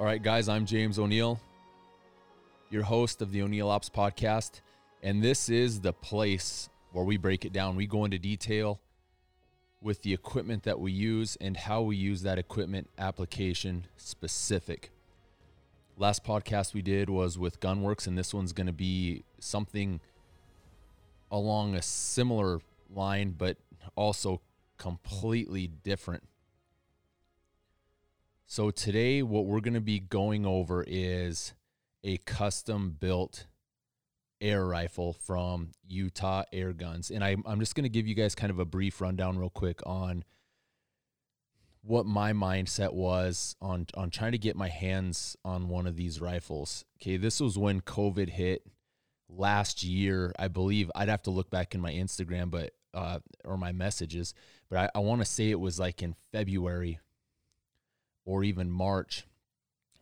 All right, guys, I'm James O'Neill, your host of the O'Neill Ops podcast. And this is the place where we break it down. We go into detail with the equipment that we use and how we use that equipment application specific. Last podcast we did was with Gunworks, and this one's going to be something along a similar line, but also completely different. So, today, what we're going to be going over is a custom built air rifle from Utah Air Guns. And I, I'm just going to give you guys kind of a brief rundown, real quick, on what my mindset was on, on trying to get my hands on one of these rifles. Okay, this was when COVID hit last year. I believe I'd have to look back in my Instagram, but uh, or my messages, but I, I want to say it was like in February or even March,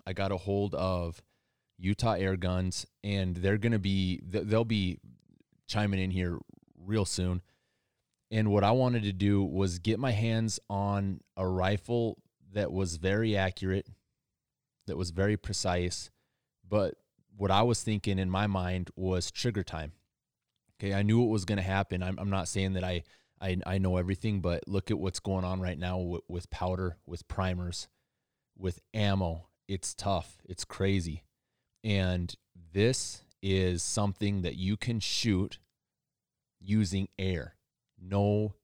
I got a hold of Utah Air Guns, and they're going to be, they'll be chiming in here real soon. And what I wanted to do was get my hands on a rifle that was very accurate, that was very precise. But what I was thinking in my mind was trigger time. Okay, I knew what was going to happen. I'm, I'm not saying that I, I, I know everything, but look at what's going on right now with, with powder, with primers with ammo. It's tough. It's crazy. And this is something that you can shoot using air. No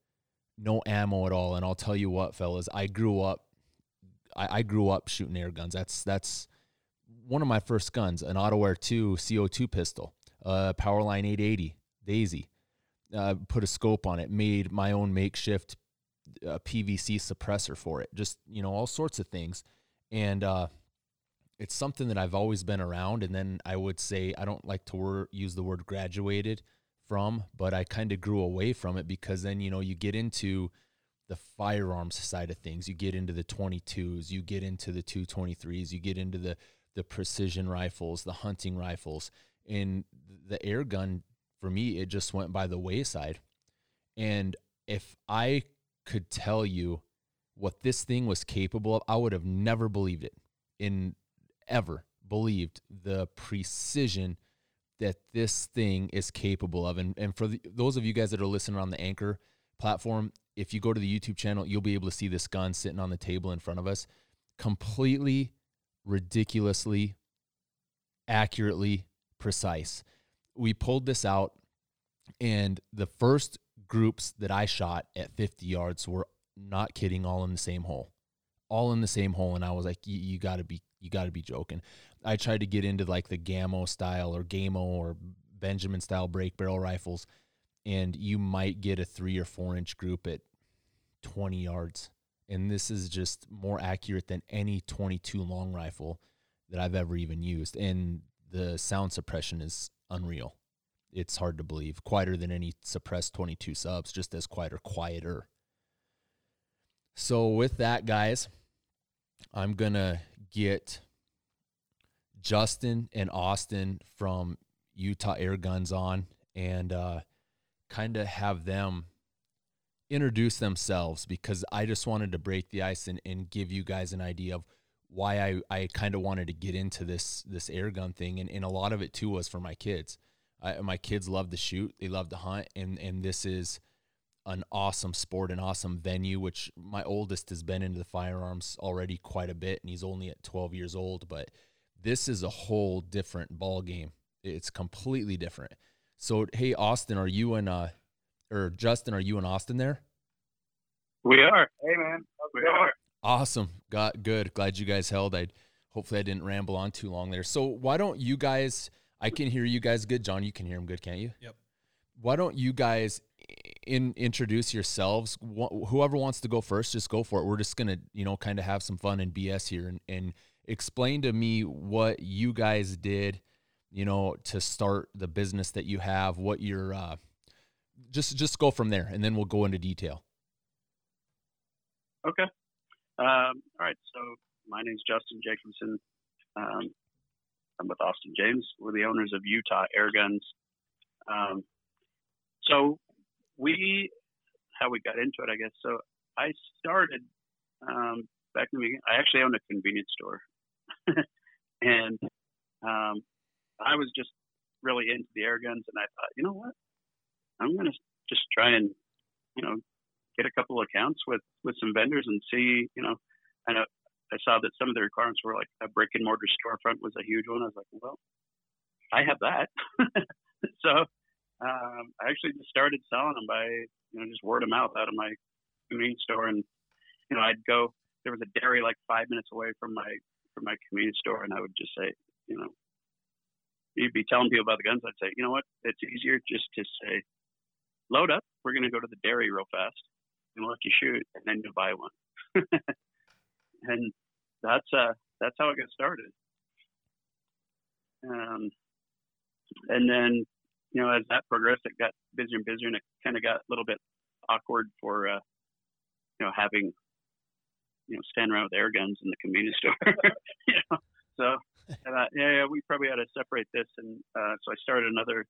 no ammo at all. And I'll tell you what, fellas, I grew up I, I grew up shooting air guns. That's that's one of my first guns, an AutoAir 2 CO2 pistol, a Powerline 880 Daisy. Uh, put a scope on it, made my own makeshift uh, PVC suppressor for it. Just, you know, all sorts of things and uh, it's something that I've always been around. And then I would say I don't like to wor- use the word graduated from, but I kind of grew away from it because then you know you get into the firearms side of things. You get into the 22s, you get into the 223s, you get into the the precision rifles, the hunting rifles, and the air gun for me it just went by the wayside. And if I could tell you what this thing was capable of, I would have never believed it in ever believed the precision that this thing is capable of. And, and for the, those of you guys that are listening on the Anchor platform, if you go to the YouTube channel, you'll be able to see this gun sitting on the table in front of us, completely, ridiculously, accurately precise. We pulled this out, and the first groups that I shot at 50 yards were not kidding, all in the same hole, all in the same hole. And I was like, you got to be, you got to be joking. I tried to get into like the Gamo style or Gamo or Benjamin style break barrel rifles, and you might get a three or four inch group at 20 yards. And this is just more accurate than any 22 long rifle that I've ever even used. And the sound suppression is unreal. It's hard to believe. Quieter than any suppressed 22 subs, just as quiet or quieter. So, with that, guys, I'm to get Justin and Austin from Utah Air Guns on and uh, kind of have them introduce themselves because I just wanted to break the ice and, and give you guys an idea of why I, I kind of wanted to get into this this air gun thing and, and a lot of it too was for my kids. I, my kids love to shoot, they love to hunt, and and this is an awesome sport, an awesome venue, which my oldest has been into the firearms already quite a bit, and he's only at 12 years old. But this is a whole different ball game. It's completely different. So, hey, Austin, are you in, uh, or Justin, are you in Austin there? We are. Hey, man. We are. Awesome. Got good. Glad you guys held. I hopefully I didn't ramble on too long there. So why don't you guys? I can hear you guys good. John, you can hear him good, can't you? Yep. Why don't you guys in introduce yourselves. Wh- whoever wants to go first, just go for it. We're just gonna, you know, kind of have some fun and BS here, and, and explain to me what you guys did, you know, to start the business that you have. What your uh, just just go from there, and then we'll go into detail. Okay. Um, all right. So my name is Justin Jacobson. Um, I'm with Austin James. We're the owners of Utah Air Guns. Um, so we how we got into it, I guess. So I started um, back in the beginning. I actually owned a convenience store and um, I was just really into the air guns, and I thought, you know what, I'm gonna just try and you know get a couple of accounts with with some vendors and see, you know, I know I saw that some of the requirements were like a brick and mortar storefront was a huge one. I was like, well, I have that. so um, I actually just started selling them by you know just word of mouth out of my convenience store, and you know I'd go. There was a dairy like five minutes away from my from my convenience store, and I would just say, you know, you'd be telling people about the guns. I'd say, you know what, it's easier just to say, load up. We're going to go to the dairy real fast and let you shoot, and then you buy one. and that's uh that's how it got started. Um, and then you know as that progressed, it got busier and busier, and it kind of got a little bit awkward for uh, you know having you know stand around with air guns in the convenience store. you know, so yeah, yeah, we probably had to separate this, and uh, so I started another.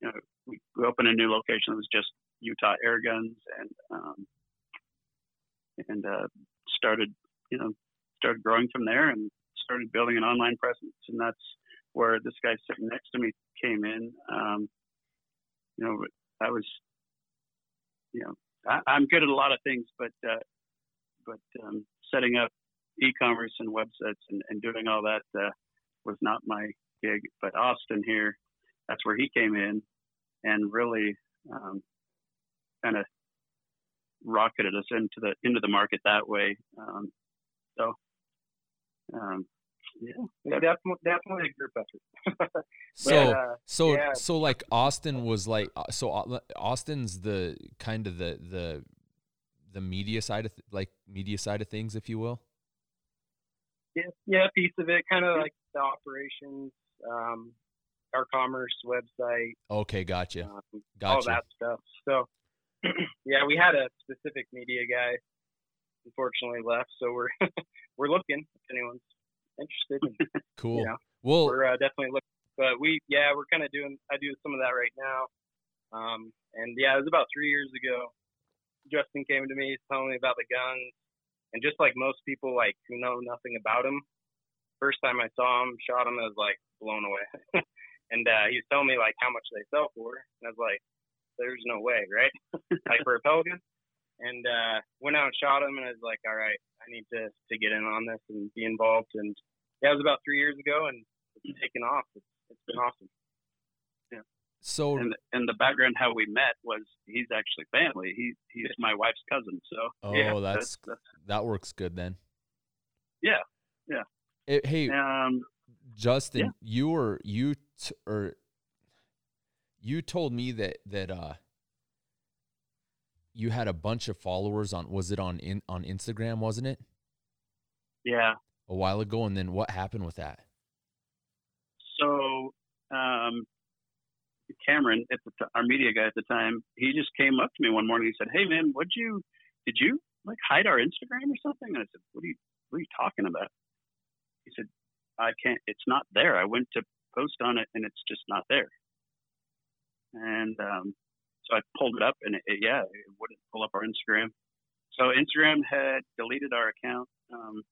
You know, we, we opened a new location that was just Utah air guns, and um, and uh, started you know started growing from there and started building an online presence, and that's where this guy sitting next to me came in. Um, you know, I was, you know, I, am good at a lot of things, but uh, but um, setting up e-commerce and websites and, and doing all that uh, was not my gig. But Austin here, that's where he came in and really um, kind of rocketed us into the into the market that way. Um, so um, yeah, definitely, definitely a group effort. so, uh, so, yeah. so, like Austin was like, uh, so uh, Austin's the kind of the the the media side of th- like media side of things, if you will. Yeah, yeah, piece of it, kind of like the operations, um, our commerce website. Okay, gotcha. Um, gotcha. All that stuff. So, yeah, we had a specific media guy unfortunately left. So we're we're looking if anyone's interested. cool. You know, well, we're uh, definitely looking. But we, yeah, we're kind of doing. I do some of that right now. Um, and yeah, it was about three years ago. Justin came to me, telling me about the guns, and just like most people, like who know nothing about them, first time I saw him, shot him, I was like blown away. and uh, he was telling me like how much they sell for, and I was like, "There's no way, right? like for a Pelican." and uh, went out and shot him. And I was like, all right, I need to to get in on this and be involved. And yeah, it was about three years ago, and it's taken off. It's, it's been awesome. Yeah. So and and the background how we met was he's actually family. He he's my wife's cousin. So oh, yeah, that's, that's, that's, that works good then. Yeah, yeah. It, hey, um, Justin, yeah. you were you t- or you told me that that uh you had a bunch of followers on was it on in, on Instagram, wasn't it? Yeah. A while ago and then what happened with that? So, um, Cameron, at the our media guy at the time, he just came up to me one morning. He said, "Hey, man, what you did you like hide our Instagram or something?" And I said, "What are you What are you talking about?" He said, "I can't. It's not there. I went to post on it, and it's just not there." And um, so I pulled it up, and it, it, yeah, it wouldn't pull up our Instagram. So Instagram had deleted our account, um,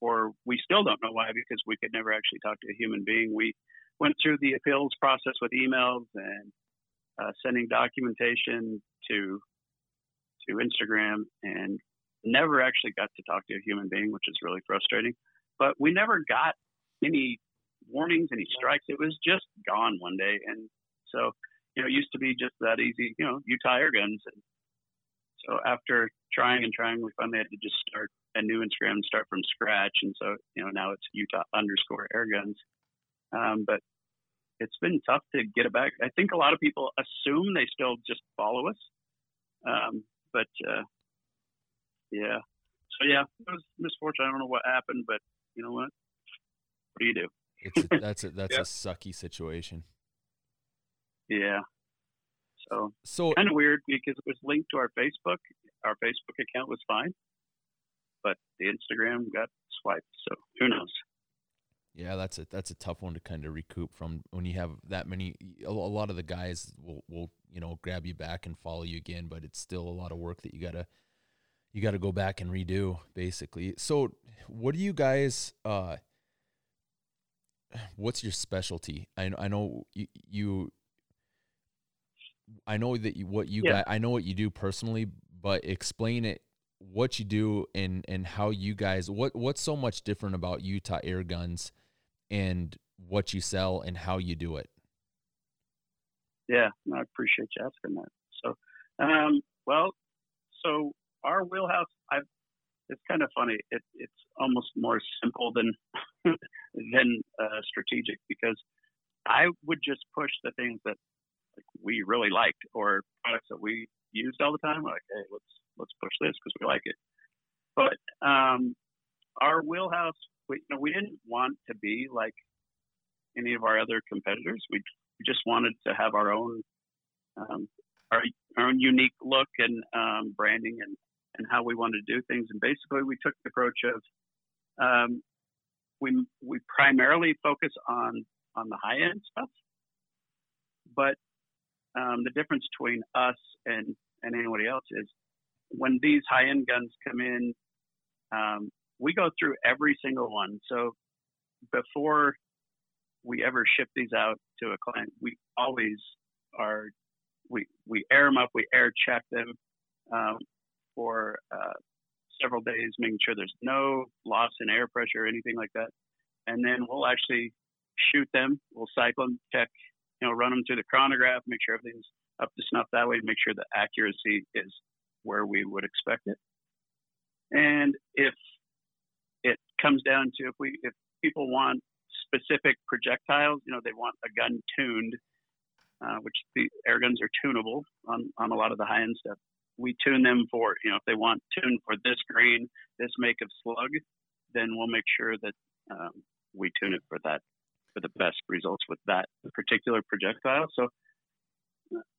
or we still don't know why because we could never actually talk to a human being. We went through the appeals process with emails and uh, sending documentation to to Instagram, and never actually got to talk to a human being, which is really frustrating. But we never got any warnings, any strikes. It was just gone one day, and so you know, it used to be just that easy, you know, Utah air guns. And so after trying and trying, we finally had to just start a new Instagram, and start from scratch. And so, you know, now it's Utah underscore air guns. Um, but it's been tough to get it back. I think a lot of people assume they still just follow us. Um, but, uh, yeah. So yeah, it was misfortune. I don't know what happened, but you know what? What do you do? It's a, that's a, that's a sucky situation. Yeah. So, so kind of weird because it was linked to our Facebook. Our Facebook account was fine, but the Instagram got swiped. So who knows? Yeah, that's a that's a tough one to kind of recoup from when you have that many. A, lot of the guys will will you know grab you back and follow you again, but it's still a lot of work that you gotta you gotta go back and redo basically. So, what do you guys? uh what's your specialty? I I know you, you I know that you, what you Yeah. got. I know what you do personally, but explain it what you do and and how you guys what what's so much different about Utah Air Guns and what you sell and how you do it. Yeah, no, I appreciate you asking that. So, um, well, so our wheelhouse, I've, it's kind of funny. It, it's almost more simple than than uh, strategic because I would just push the things that like, we really liked or products that we used all the time. Like, hey, let's let's push this because we like it. But um, our wheelhouse, we, you know, we didn't want to be like any of our other competitors. We we just wanted to have our own um, our, our own unique look and um, branding and, and how we wanted to do things. And basically, we took the approach of um, we we primarily focus on on the high end stuff, but um, the difference between us and and anybody else is when these high end guns come in, um, we go through every single one. So before we ever ship these out to a client, we always are we we air them up, we air check them um, for uh, several days, making sure there's no loss in air pressure or anything like that, and then we'll actually shoot them. We'll cycle them, check, you know, run them through the chronograph, make sure everything's up to snuff that way, make sure the accuracy is where we would expect it. And if it comes down to if we if people want specific projectiles. You know, they want a gun tuned, uh, which the air guns are tunable on, on a lot of the high end stuff. We tune them for, you know, if they want tuned for this grain, this make of slug, then we'll make sure that um, we tune it for that, for the best results with that particular projectile. So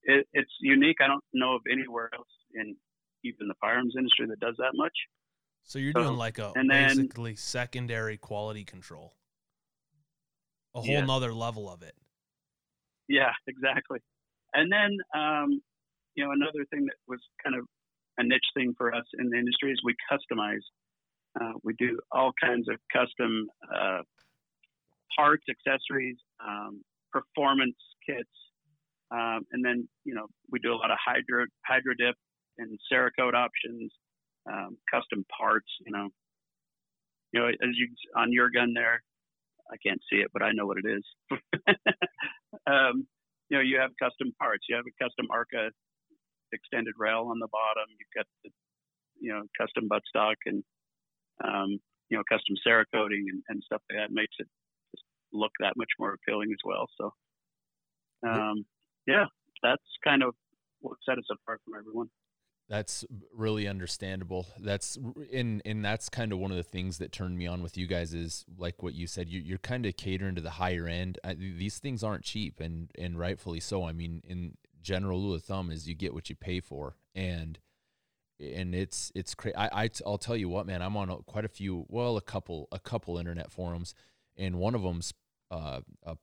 it, it's unique. I don't know of anywhere else in even the firearms industry that does that much. So you're So, doing like a and then- basically secondary quality control. A whole Yeah. nother level of it. Yeah, exactly. And then, um, you know, another thing that was kind of a niche thing for us in the industry is we customize. Uh, we do all kinds of custom uh, parts, accessories, um, performance kits, um, and then you know we do a lot of hydro hydro dip and Cerakote options, um, custom parts. You know, you know as you on your gun there, I can't see it, but I know what it is. um, you know, you have custom parts. You have a custom ARCA extended rail on the bottom. You've got the, you know, custom buttstock and, um, you know, custom Cerakoting and, and stuff like that makes it look that much more appealing as well. So, um, yeah, that's kind of what set us apart from everyone. That's really understandable. That's in and that's kind of one of the things that turned me on with you guys is like what you said. You, you're kind of catering to the higher end. I, these things aren't cheap, and and rightfully so. I mean, in general rule of thumb is you get what you pay for, and and it's it's crazy. I, I I'll tell you what, man. I'm on a, quite a few, well, a couple a couple internet forums, and one of them's uh, a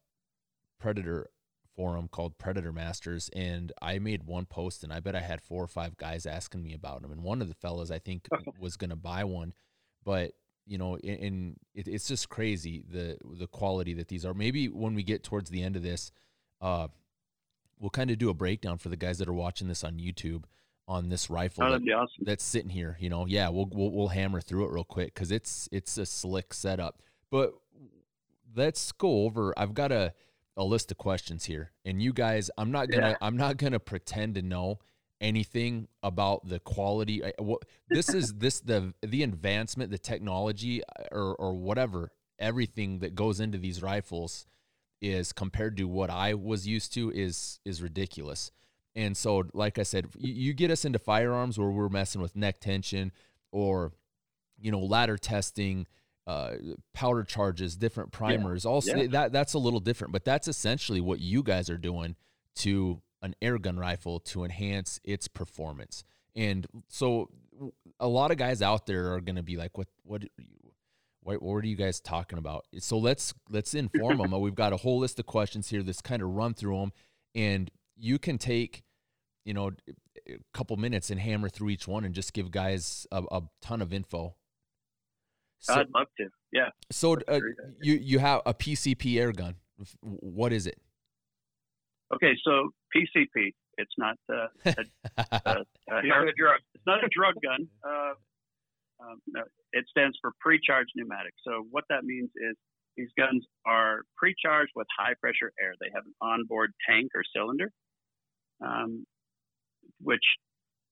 predator forum called Predator Masters, and I made one post, and I bet I had four or five guys asking me about them. And one of the fellas I think was going to buy one, but you know, in, in it, it's just crazy the the quality that these are. Maybe when we get towards the end of this, uh, we'll kind of do a breakdown for the guys that are watching this on YouTube on this rifle Oh, that- awesome. that's sitting here. You know, yeah, we'll we'll, we'll hammer through it real quick because it's it's a slick setup. But let's go over. I've got a a list of questions here, and you guys, I'm not gonna Yeah. I'm not gonna pretend to know anything about the quality. This is this the the advancement, the technology, uh, or or whatever, everything that goes into these rifles is compared to what I was used to is is ridiculous. And so, like I said, you, you get us into firearms where we're messing with neck tension or, you know, ladder testing, uh, powder charges, different primers. Also, yeah. that that's a little different, but that's essentially what you guys are doing to an air gun rifle to enhance its performance. And so, a lot of guys out there are going to be like, "What? What? What, what are you guys talking about? So let's let's inform them. We've got a whole list of questions here. Let's kind of run through them, and you can take, you know, a couple minutes and hammer through each one and just give guys a, a ton of info. So, I'd love to. Yeah. So uh, you you have a PCP air gun. What is it? Okay, so PCP. It's not uh, a, a, a Not a drug. it's not a drug gun. Uh, um, no, it stands for pre-charged pneumatic. So what that means is these guns are pre-charged with high pressure air. They have an onboard tank or cylinder, um, which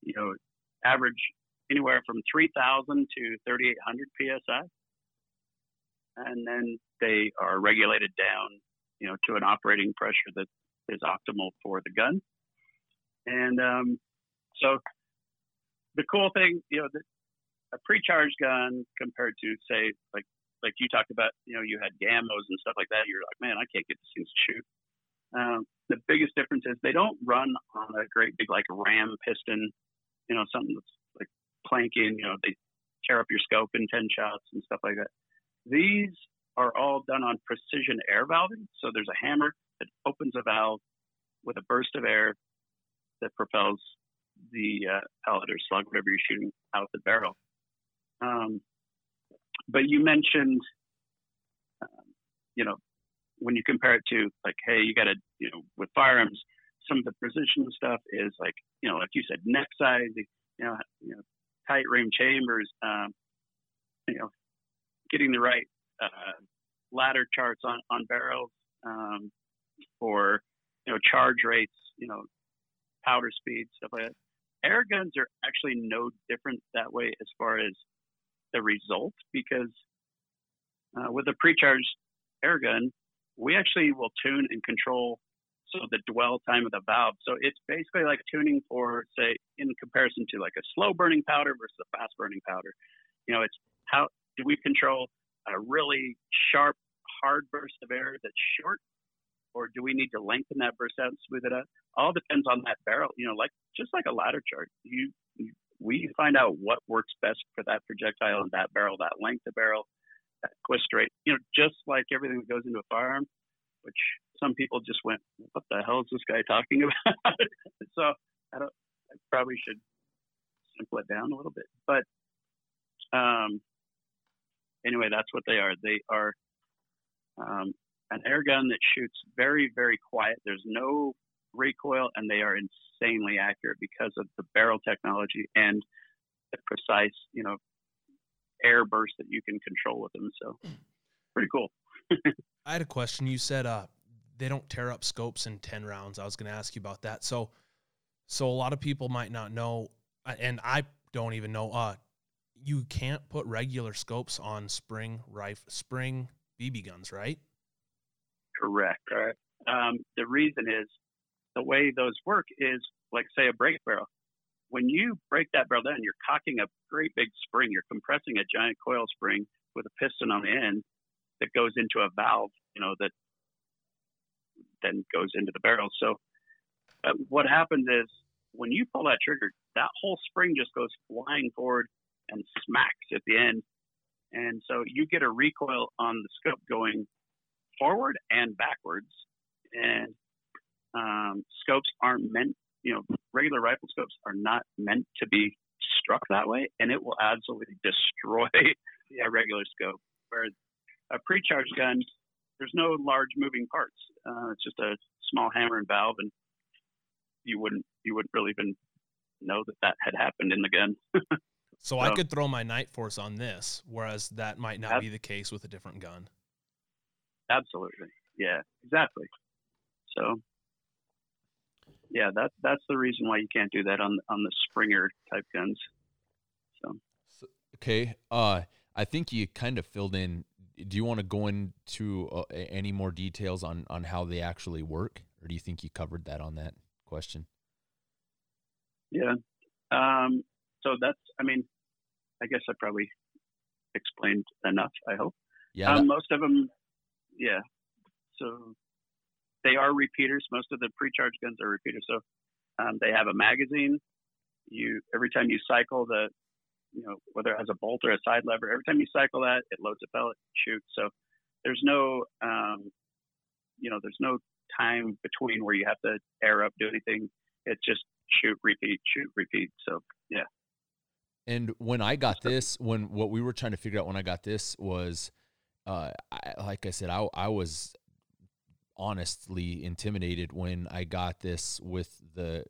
you know average anywhere from 3,000 to 3,800 psi, and then they are regulated down, you know, to an operating pressure that is optimal for the gun. And um, so the cool thing, you know, the, a pre-charged gun compared to say like like you talked about, you know, you had gamos and stuff like that. You're like, man, I can't get these things to shoot. Um, the biggest difference is they don't run on a great big like ram piston, you know, something that's like planking. You know, they tear up your scope in ten shots and stuff like that. These are all done on precision air valving. So there's a hammer that opens a valve with a burst of air that propels the uh, pellet or slug, whatever you're shooting, out the barrel. Um, but you mentioned, um, you know, when you compare it to like, hey, you got to, you know, with firearms, some of the precision stuff is like, you know, like you said, neck size, you know, you know, tight rim chambers, um, you know, getting the right uh, ladder charts on on barrels um, for you know charge rates, you know, powder speed, stuff like that. Air guns are actually no different that way as far as the result because uh, with a pre-charged air gun, we actually will tune and control so the dwell time of the valve. So it's basically like tuning for, say, in comparison to like a slow burning powder versus a fast burning powder. You know, it's how do we control a really sharp, hard burst of air that's short, or do we need to lengthen that burst out and smooth it out? All depends on that barrel. You know, like just like a ladder chart, you, you we find out what works best for that projectile and that barrel, that length of barrel, that twist rate. You know, just like everything that goes into a firearm, which some people just went, "What the hell is this guy talking about?" so I don't. I probably should simple it down a little bit, but um, anyway, that's what they are. They are um, an air gun that shoots very, very quiet. There's no recoil, and they are insanely accurate because of the barrel technology and the precise, you know, air burst that you can control with them. So, pretty cool. I had a question. You said uh, they don't tear up scopes in ten rounds. I was going to ask you about that. So, so a lot of people might not know, uh, and I don't even know. Uh, you can't put regular scopes on spring rifle, spring BB guns, right? Correct. Um, the reason is the way those work is like say a break barrel. When you break that barrel down, you're cocking a great big spring. You're compressing a giant coil spring with a piston on the end that goes into a valve, you know, that then goes into the barrel. So uh, what happens is when you pull that trigger, that whole spring just goes flying forward and smacks at the end. And so you get a recoil on the scope going forward and backwards. And um, scopes aren't meant, you know, regular rifle scopes are not meant to be struck that way, and it will absolutely destroy a regular scope. Whereas a pre-charged gun, there's no large moving parts. Uh, it's just a small hammer and valve, and you wouldn't you wouldn't really even know that that had happened in the gun. So I So- could throw my Nightforce on this, whereas that might not Ab- be the case with a different gun. Absolutely. Yeah, exactly. So yeah, that that's the reason why you can't do that on on the Springer type guns. So So, okay. Uh, I think you kind of filled in. Do you want to go into uh, any more details on on how they actually work, or do you think you covered that on that question? yeah. Um, so that's I mean, I guess I probably explained enough, I hope. Yeah. um, that- most of them yeah. So they are repeaters. Most of the pre-charged guns are repeaters. So um, they have a magazine. You every time you cycle the, you know, whether it has a bolt or a side lever, every time you cycle that, it loads a pellet, shoots. So there's no, um, you know, there's no time between where you have to air up, do anything. It's just shoot, repeat, shoot, repeat. So yeah. And when I got this, when what we were trying to figure out when I got this was uh, I, like I said, I I was honestly intimidated when I got this with the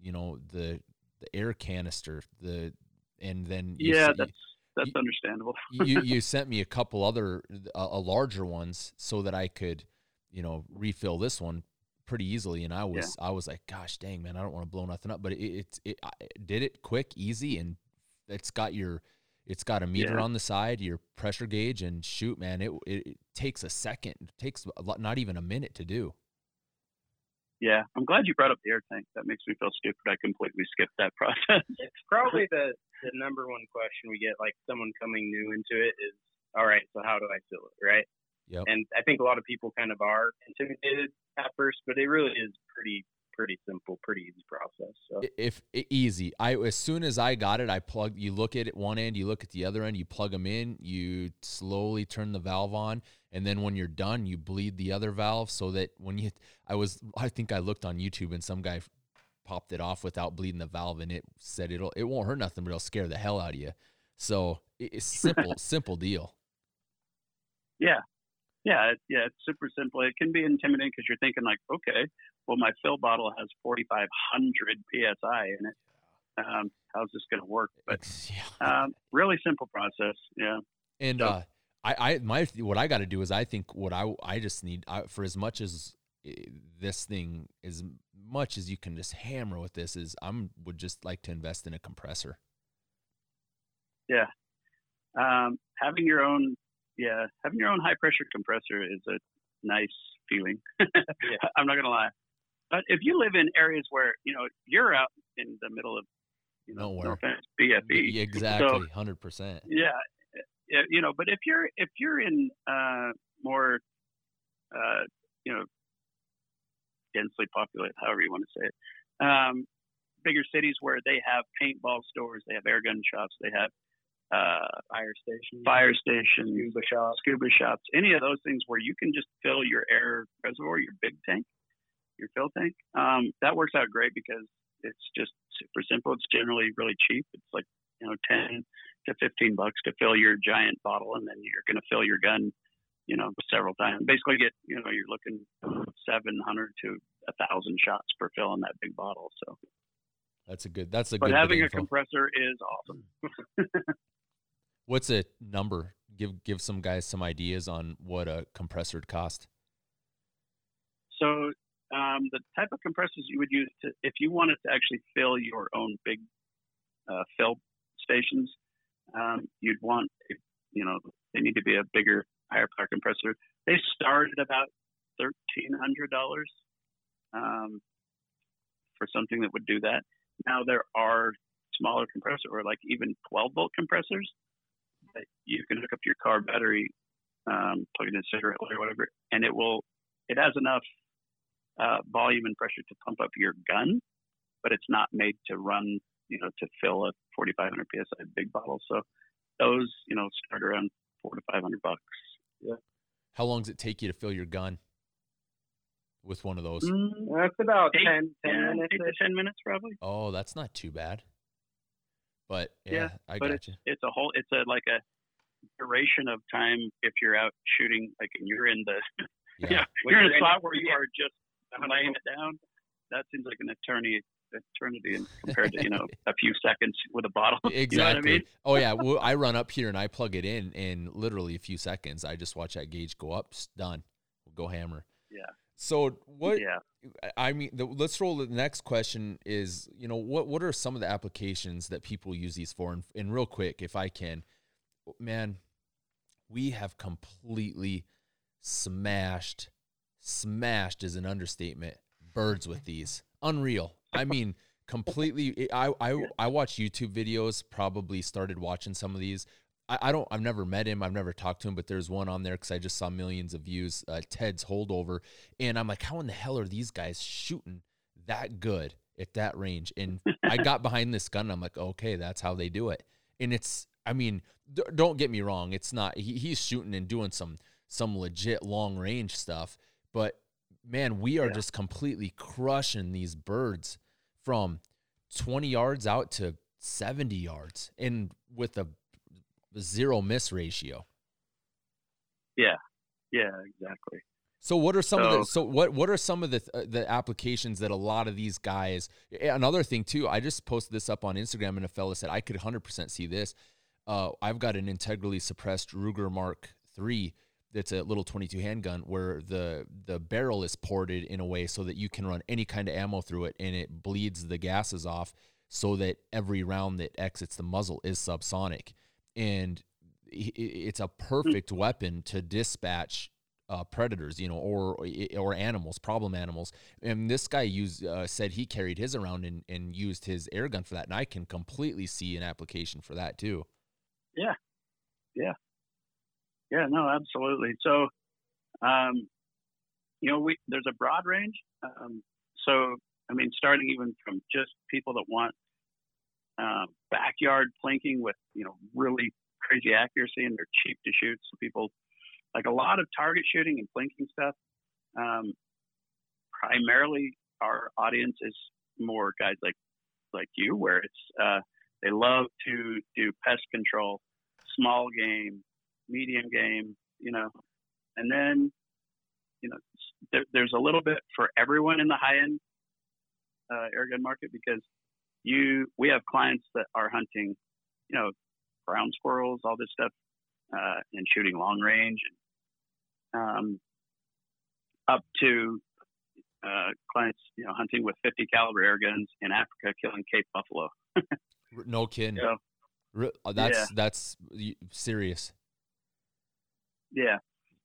you know the the air canister the and then you yeah s- that's that's you- understandable. you you sent me a couple other a, a larger ones so that I could you know refill this one pretty easily and I was I was like gosh dang man I don't want to blow nothing up. But it it's it, I did it quick easy and it's got your it's got a meter Yeah. on the side your pressure gauge and shoot man it it, it takes a second it takes a lot, not even a minute to do. Yeah i'm glad you brought up the air tank. That makes me feel stupid. I completely skipped that process. It's probably the the number one question we get, like someone coming new into it, is all right. So how do I fill it, right? Yep. And I think a lot of people kind of are intimidated at first, but it really is pretty pretty simple, pretty easy process. So if easy i as soon as i got it i plugged you look at it one end you look at the other end you plug them in you slowly turn the valve on and then when you're done you bleed the other valve so that when you i was i think i looked on youtube and some guy popped it off without bleeding the valve and it said it'll it won't hurt nothing but it'll scare the hell out of you so it's simple simple deal. Yeah. Yeah it, yeah it's super simple. It can be intimidating because you're thinking like okay well my fill bottle has 4500 psi in it. Um, how's this going to work? But yeah. um, really simple process yeah. And So- uh, I, I, my, what I got to do is I think what I, I just need I, for as much as this thing, as much as you can just hammer with this, is I'm would just like to invest in a compressor. um, having your own yeah having your own high pressure compressor is a nice feeling i'm not gonna lie but if you live in areas where you know you're out in the middle of you know Nowhere. no offense bfe Yeah, exactly, hundred percent. yeah yeah, you know but if you're if you're in uh more uh you know densely populated however you want to say it. Um bigger cities where they have paintball stores they have air gun shops they have uh fire station, fire stations scuba shop. scuba shops any of those things where you can just fill your air reservoir your big tank your fill tank. Um that works out great because it's just super simple. It's generally really cheap. It's like you know 10 to 15 bucks to fill your giant bottle and then you're going to fill your gun you know several times basically get you know you're looking 700 to a thousand shots per fill in that big bottle so That's a good. That's a but good. of having a info. compressor is awesome What's a number? Give give some guys some ideas on what a compressor would cost. So um, the type of compressors you would use to, if you wanted to actually fill your own big uh, fill stations, um, you'd want, you know, they need to be a bigger, higher power compressor. They started about thirteen hundred dollars um, for something that would do that. Now there are smaller compressors, or like even twelve volt compressors that you can hook up to your car battery, um, plug it in a cigarette or whatever, and it will. It has enough uh, volume and pressure to pump up your gun, but it's not made to run, you know, to fill a 4,500 psi big bottle. So those, you know, start around four to 500 bucks. How long does it take you to fill your gun with one of those? Mm, That's about Eight- 10, 10 yeah, minutes. eight to ten minutes probably. Oh, that's not too bad. But yeah, Yeah, I but got it's you. it's a whole it's a like a duration of time if you're out shooting like and you're in the Yeah. yeah you're in you're a spot where you are just laying it down. That seems like an eternity eternity in- compared to you know a few seconds with a bottle. Exactly. You know what I mean? Oh yeah. Well, I run up here and I plug it in, in literally a few seconds, I just watch that gauge go up. Done. We'll go hammer. Yeah. So what? Yeah. I mean, the, let's roll. The next question is, you know, what what are some of the applications that people use these for? And, and real quick, if I can, man, we have completely smashed, smashed is an understatement. Birds with these, unreal. I mean, completely. I I I watch YouTube videos. Probably started watching some of these. I, I don't. I've never met him. I've never talked to him, but there's one on there because I just saw millions of views. Uh, Ted's Holdover, and I'm like, how in the hell are these guys shooting that good at that range? And I got behind this gun. I'm like, okay, that's how they do it. And it's. I mean, d- don't get me wrong. It's not. He, he's shooting and doing some some legit long range stuff, but man, we are yeah. just completely crushing these birds from 20 yards out to 70 yards and with a zero miss ratio. Yeah. Yeah, exactly. So what are some so, of the so what what are some of the uh, the applications that a lot of these guys another thing too I just posted this up on Instagram and a fella said I could 100% see this uh, I've got an integrally suppressed Ruger Mark 3 it's a little 22 handgun where the the barrel is ported in a way so that you can run any kind of ammo through it and it bleeds the gases off so that every round that exits the muzzle is subsonic and it's a perfect weapon to dispatch uh, predators, you know, or or animals, problem animals. And this guy used uh, said he carried his around and, and used his air gun for that, and I can completely see an application for that too. Yeah, yeah, no, absolutely. So, um, you know, we there's a broad range. Um, so, I mean, starting even from just people that want um, backyard plinking with you know really crazy accuracy and they're cheap to shoot. So people like a lot of target shooting and plinking stuff. Um, primarily, our audience is more guys like like you, where it's uh, they love to do pest control, small game, medium game, you know, and then you know there, there's a little bit for everyone in the high end uh, airgun market because you we have clients that are hunting, you know, ground squirrels, all this stuff, uh, and shooting long range, and, um, up to uh, clients, you know, hunting with 50 caliber air guns in Africa, killing Cape buffalo. No kidding. So that's Yeah. that's serious. Yeah,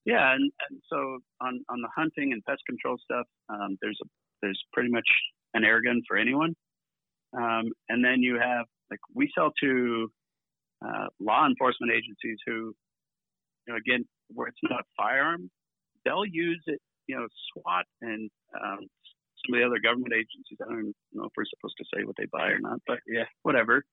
yeah, and, and so on on the hunting and pest control stuff, um, there's a there's pretty much an air gun for anyone, um, and then you have like we sell to uh, law enforcement agencies who, you know, again where it's not a firearm, they'll use it, you know, SWAT and um, some of the other government agencies. I don't know if we're supposed to say what they buy or not, but yeah, whatever.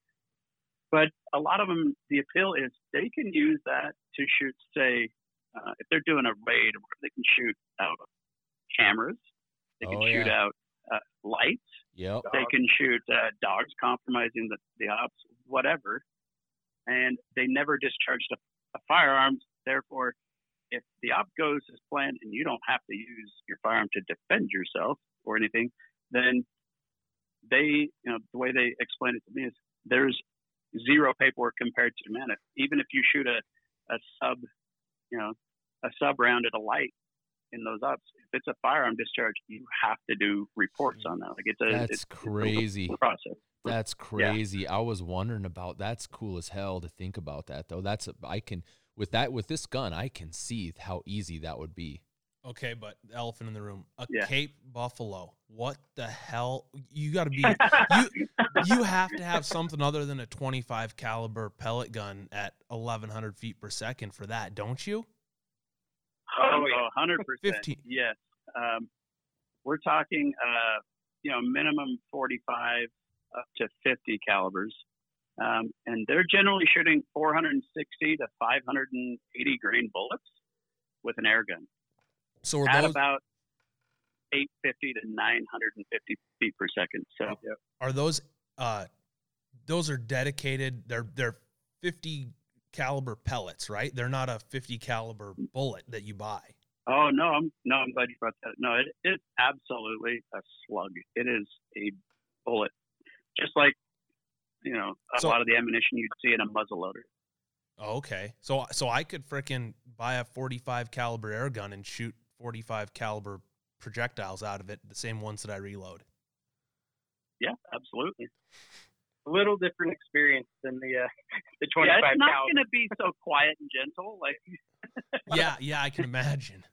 But a lot of them, the appeal is they can use that to shoot, say, uh, if they're doing a raid, where they can shoot out cameras, they can Oh, shoot yeah. out uh, lights, Yep. they can shoot uh, dogs compromising the, the ops, whatever, and they never discharged a, a firearm. Therefore, if the op goes as planned and you don't have to use your firearm to defend yourself or anything, then they, you know, the way they explain it to me is there's zero paperwork compared to man. If, even if you shoot a, a sub, you know, a sub round at a light in those ups, if it's a firearm discharge, you have to do reports on that. Like it's a That's it's, crazy. It's a process. That's crazy. I was wondering about. That's cool as hell to think about that though. That's a, I can with that with this gun, I can see how easy that would be. Okay, but the elephant in the room, a Yeah. Cape Buffalo. What the hell? You got to be you you have to have something other than a 25 caliber pellet gun at 1100 feet per second for that, don't you? Oh, yeah. hundred percent. 15. Yes. Um, we're talking, uh, you know, minimum forty-five up to fifty calibers, um, and they're generally shooting four hundred and sixty to five hundred and eighty grain bullets with an air gun So at those about eight fifty to nine hundred and fifty feet per second. So are those uh those are dedicated they're they're 50 caliber pellets, right? They're not a 50 caliber bullet that you buy. Oh no, I'm no, I'm glad you brought that. No, it is absolutely a slug. It is a bullet, just like you know a So- lot of the ammunition you'd see in a muzzleloader. Oh, okay. So so I could frickin' buy a 45 caliber air gun and shoot 45 caliber projectiles out of it, the same ones that I reload. Yeah, absolutely. A little different experience than the uh, the Yeah, it's not going to be so quiet and gentle. Like Yeah, yeah, I can imagine.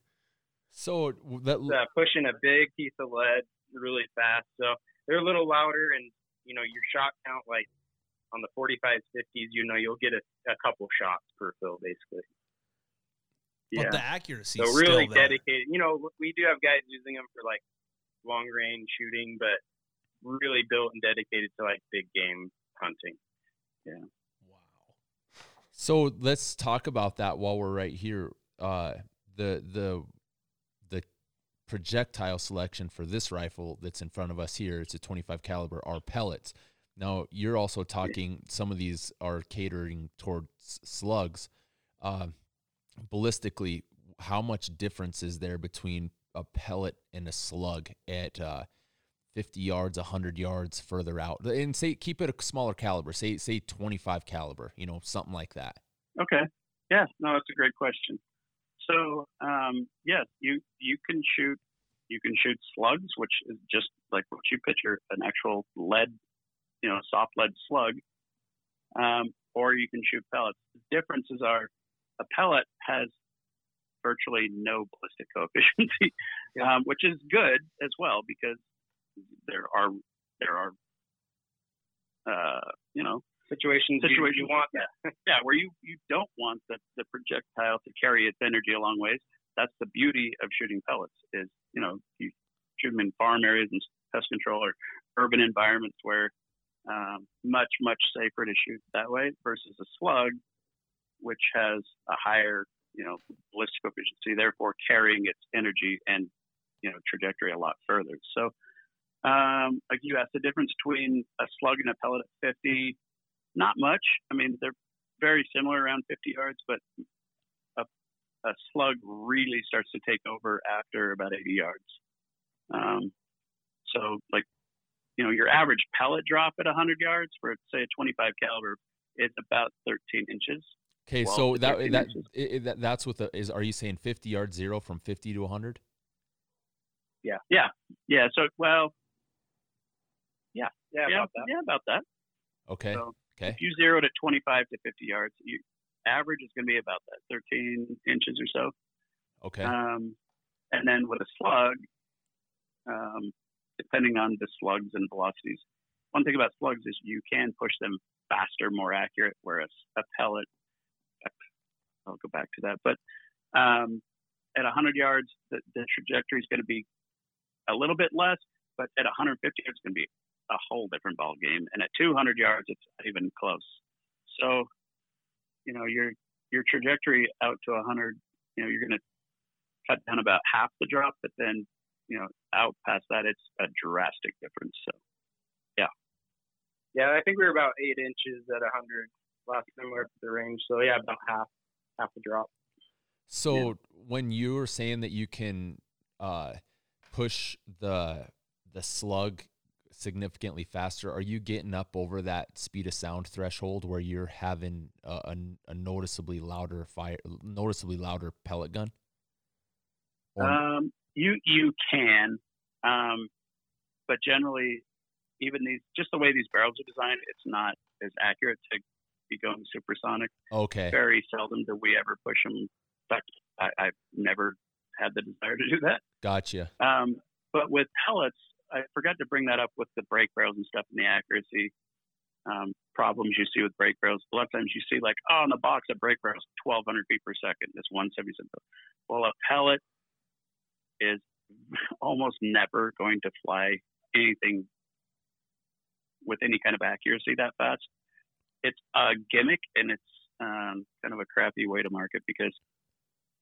So that uh, pushing a big piece of lead really fast. So they're a little louder, and you know your shot count, like on the 45s, 50s, you know you'll get a, a couple shots per fill, basically. But the accuracy So is really still there. dedicated. You know, we do have guys using them for like long range shooting, but really built and dedicated to like big game hunting. Yeah. Wow. So let's talk about that while we're right here. Uh, the the the projectile selection for this rifle that's in front of us here, it's a 25 caliber, are pellets. Now you're also talking some of these are catering towards slugs. Uh, ballistically, how much difference is there between a pellet and a slug at uh, 50 yards, 100 yards further out? And say keep it a smaller caliber, say say 25 caliber, you know, something like that. Okay. Yeah, no, that's a great question. So, um, yes, you you can shoot you can shoot slugs, which is just like what you picture an actual lead, you know, soft lead slug, um, or you can shoot pellets. The differences are a pellet has virtually no ballistic coefficient, yeah. um, which is good as well because there are there are uh, you know situations situations you, you want that yeah where you you don't want the the projectile to carry its energy a long ways. That's the beauty of shooting pellets is you know you shoot them in farm areas and pest control or urban environments where um, much much safer to shoot that way versus a slug, which has a higher you know ballistic efficiency, therefore carrying its energy and you know trajectory a lot further. So, um, like you asked, the difference between a slug and a pellet at 50, not much. I mean, they're very similar around 50 yards, but a, a slug really starts to take over after about 80 yards. Um, so, like, you know, your average pellet drop at 100 yards for, say, a 25 caliber is about 13 inches. Okay, so that that, it, that that's what the is. Are you saying 50 yards zero from 50 to 100? Yeah, yeah, yeah. So, well, yeah, yeah, yeah, about yeah, about that. Okay. So okay. If you zero to 25 to 50 yards, you average is going to be about that 13 inches or so. Okay. Um, and then with a slug, um, depending on the slugs and velocities, one thing about slugs is you can push them faster, more accurate, whereas a pellet I'll go back to that. But um, at 100 yards, the, the trajectory is going to be a little bit less, but at 150, it's going to be a whole different ball game. And at 200 yards, it's not even close. So, you know, your your trajectory out to 100, you know, you're going to cut down about half the drop, but then, you know, out past that, it's a drastic difference. So, yeah. Yeah, I think we were about eight inches at 100 last time we were at the range. So, yeah, about half half the drop. So yeah. when you were saying that you can uh, push the the slug significantly faster, are you getting up over that speed of sound threshold where you're having a, a, a noticeably louder fire, noticeably louder pellet gun? Or... Um, you you can, um, but generally, even these just the way these barrels are designed, it's not as accurate to be going supersonic. Okay. Very seldom do we ever push them. In fact, I, I've never had the desire to do that. Gotcha. Um, but with pellets, I forgot to bring that up with the break barrels and stuff and the accuracy um, problems you see with break barrels. A lot of times you see like, oh, in the box a break barrel is 1,200 feet per second. It's 177. Well, a pellet is almost never going to fly anything with any kind of accuracy that fast it's a gimmick and it's um, kind of a crappy way to market because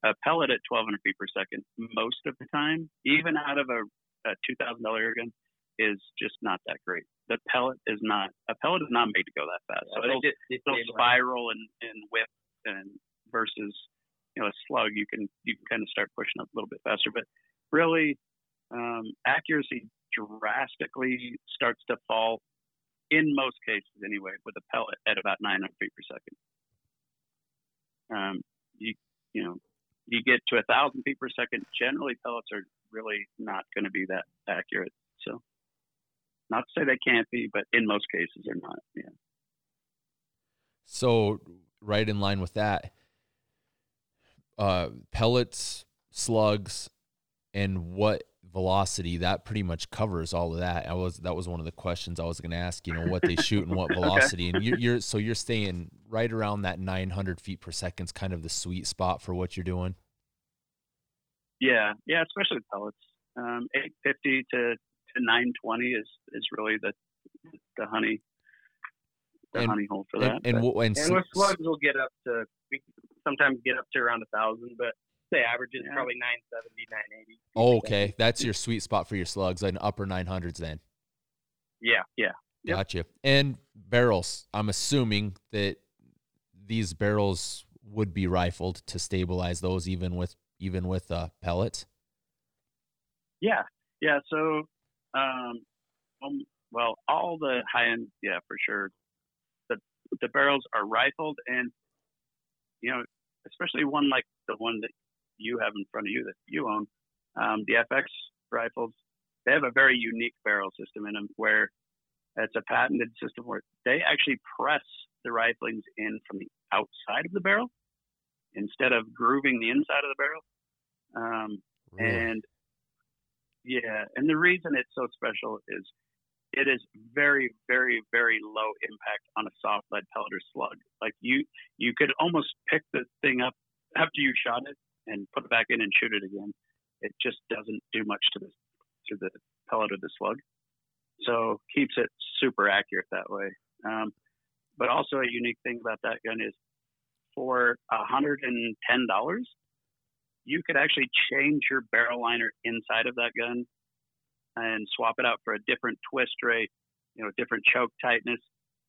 a pellet at 1200 feet per second most of the time, even out of a, a $2,000 air gun, is just not that great. The pellet is not a pellet is not made to go that fast. Yeah, so it'll, just, it'll spiral and, and whip and versus you know a slug you can you can kind of start pushing up a little bit faster. But really, um, accuracy drastically starts to fall in most cases anyway, with a pellet at about 900 feet per second. Um, you you know you get to a thousand feet per second. Generally, pellets are really not going to be that accurate. So, not to say they can't be, but in most cases, they're not. Yeah. So, right in line with that, uh, pellets, slugs, and what velocity that pretty much covers all of that i was that was one of the questions i was going to ask you know what they shoot and what velocity okay. and you're, you're, so you're staying right around that 900 feet per second is kind of the sweet spot for what you're doing yeah yeah especially pellets um, 850 to, to 920 is is really the the honey the and, honey hole for that and, and, and, and with slugs we'll get up to we sometimes get up to around a thousand but say average is yeah. probably 970, 980. Oh, okay. That's your sweet spot for your slugs, like upper 900s then. Yeah, yeah. Yep. Gotcha. And barrels, I'm assuming that these barrels would be rifled to stabilize those, even with even with pellets. Yeah, yeah. So, um, um, well, all the high end, yeah, for sure. The the barrels are rifled, and you know, especially one like the one that you have in front of you that you own, um, the FX rifles. They have a very unique barrel system in them where it's a patented system where they actually press the riflings in from the outside of the barrel instead of grooving the inside of the barrel. Um, really? And yeah, and the reason it's so special is it is very, very, very low impact on a soft lead pellet or slug. Like you, you could almost pick the thing up after you shot it and put it back in and shoot it again. It just doesn't do much to the to the pellet or the slug. So keeps it super accurate that way. Um, but also a unique thing about that gun is for $110, you could actually change your barrel liner inside of that gun and swap it out for a different twist rate, you know, different choke tightness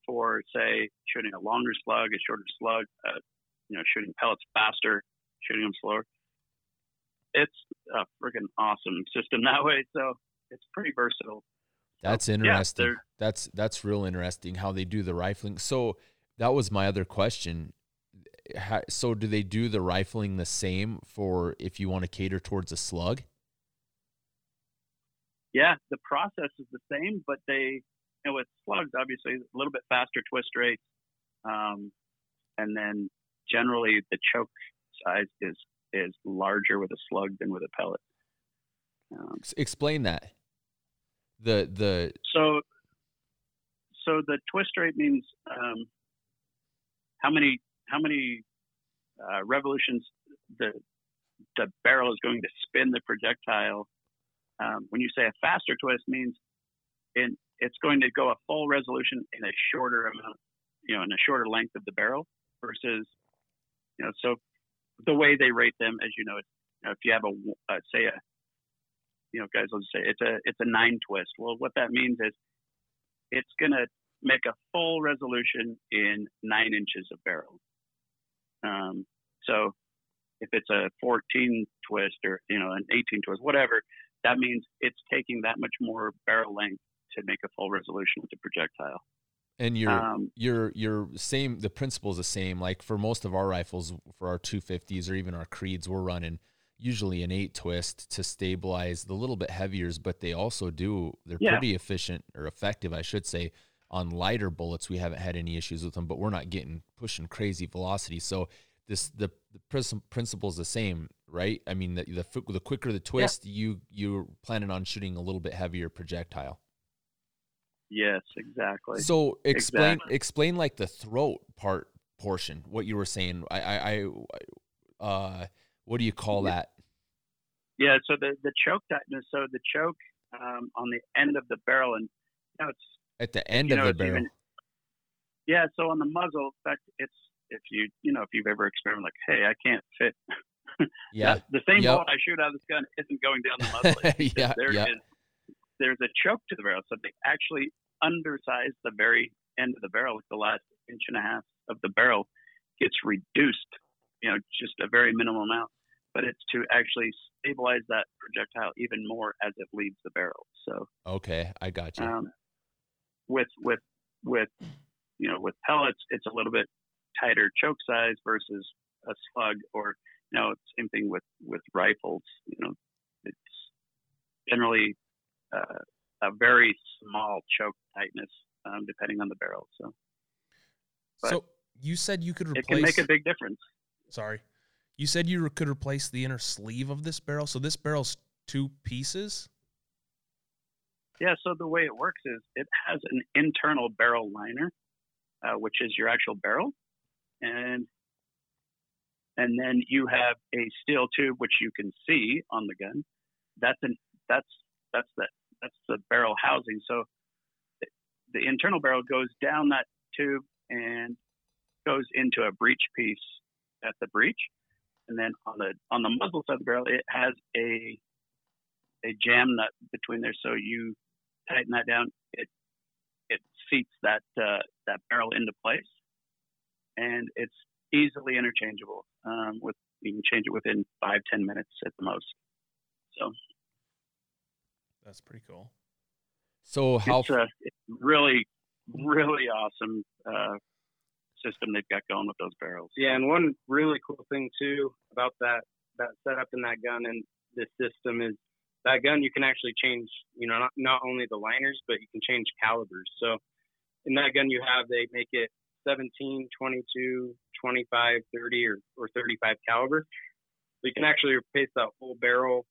for, say, shooting a longer slug, a shorter slug, uh, you know, shooting pellets faster, shooting them slower. It's a freaking awesome system that way. So it's pretty versatile. That's interesting. Yeah, that's that's real interesting how they do the rifling. So that was my other question. So do they do the rifling the same for if you want to cater towards a slug? Yeah, the process is the same, but they, you know, with slugs, obviously a little bit faster twist rate, um, and then generally the choke size is is larger with a slug than with a pellet. Um, Explain that. The the so so the twist rate means um, how many how many uh, revolutions the the barrel is going to spin the projectile. Um, when you say a faster twist means in, it's going to go a full resolution in a shorter amount, you know, in a shorter length of the barrel versus, you know, so the way they rate them, as you know, if you have a uh, say a you know, guys will say it's a it's a nine twist. Well, what that means is it's going to make a full resolution in nine inches of barrel. Um, so if it's a 14 twist or you know an 18 twist, whatever, that means it's taking that much more barrel length to make a full resolution with the projectile. And your um, your your same the principle is the same. Like for most of our rifles, for our 250s or even our creeds, we're running usually an eight twist to stabilize the little bit heaviers, but they also do they're yeah. pretty efficient or effective, I should say. On lighter bullets, we haven't had any issues with them, but we're not getting pushing crazy velocity. So this the the principle is the same, right? I mean, the the, the quicker the twist, yeah. you you're planning on shooting a little bit heavier projectile. Yes, exactly. So explain exactly. explain like the throat part portion. What you were saying. I I, I uh what do you call yeah. that? Yeah, so the the choke tightness. So the choke um, on the end of the barrel, and you know, it's at the end of know, the barrel. Even, yeah, so on the muzzle, in fact, it's if you you know if you've ever experimented like, hey, I can't fit. yeah, the same yep. I shoot out of this gun isn't going down the muzzle. yeah, there yep. is, there's a choke to the barrel, so they actually undersize the very end of the barrel, like the last inch and a half of the barrel gets reduced, you know, just a very minimal amount but it's to actually stabilize that projectile even more as it leaves the barrel. So okay, I got you. Um, with with with you know with pellets, it's a little bit tighter choke size versus a slug, or you know same thing with with rifles. You know, it's generally uh, a very small choke tightness um, depending on the barrel. So. But so you said you could replace. It can make a big difference. Sorry. You said you could replace the inner sleeve of this barrel. So this barrel's two pieces? Yeah, so the way it works is it has an internal barrel liner, uh, which is your actual barrel, and and then you have a steel tube which you can see on the gun. That's an that's that's the that's the barrel housing. So the internal barrel goes down that tube and goes into a breech piece at the breech, and then on the on the muzzle side of the barrel, it has a a jam nut between there. So you tighten that down, it it seats that uh, that barrel into place, and it's easily interchangeable. Um, with you can change it within five ten minutes at the most. So That's pretty cool. So how it's a it's really really awesome uh, system they've got going with those barrels. Yeah, and one really cool thing too about that that setup in that gun and this system is that gun you can actually change, you know, not, not only the liners, but you can change calibers. So in that gun you have, they make it 17, 22, 25, 30, or, or 35 caliber. So you can actually replace that whole barrel.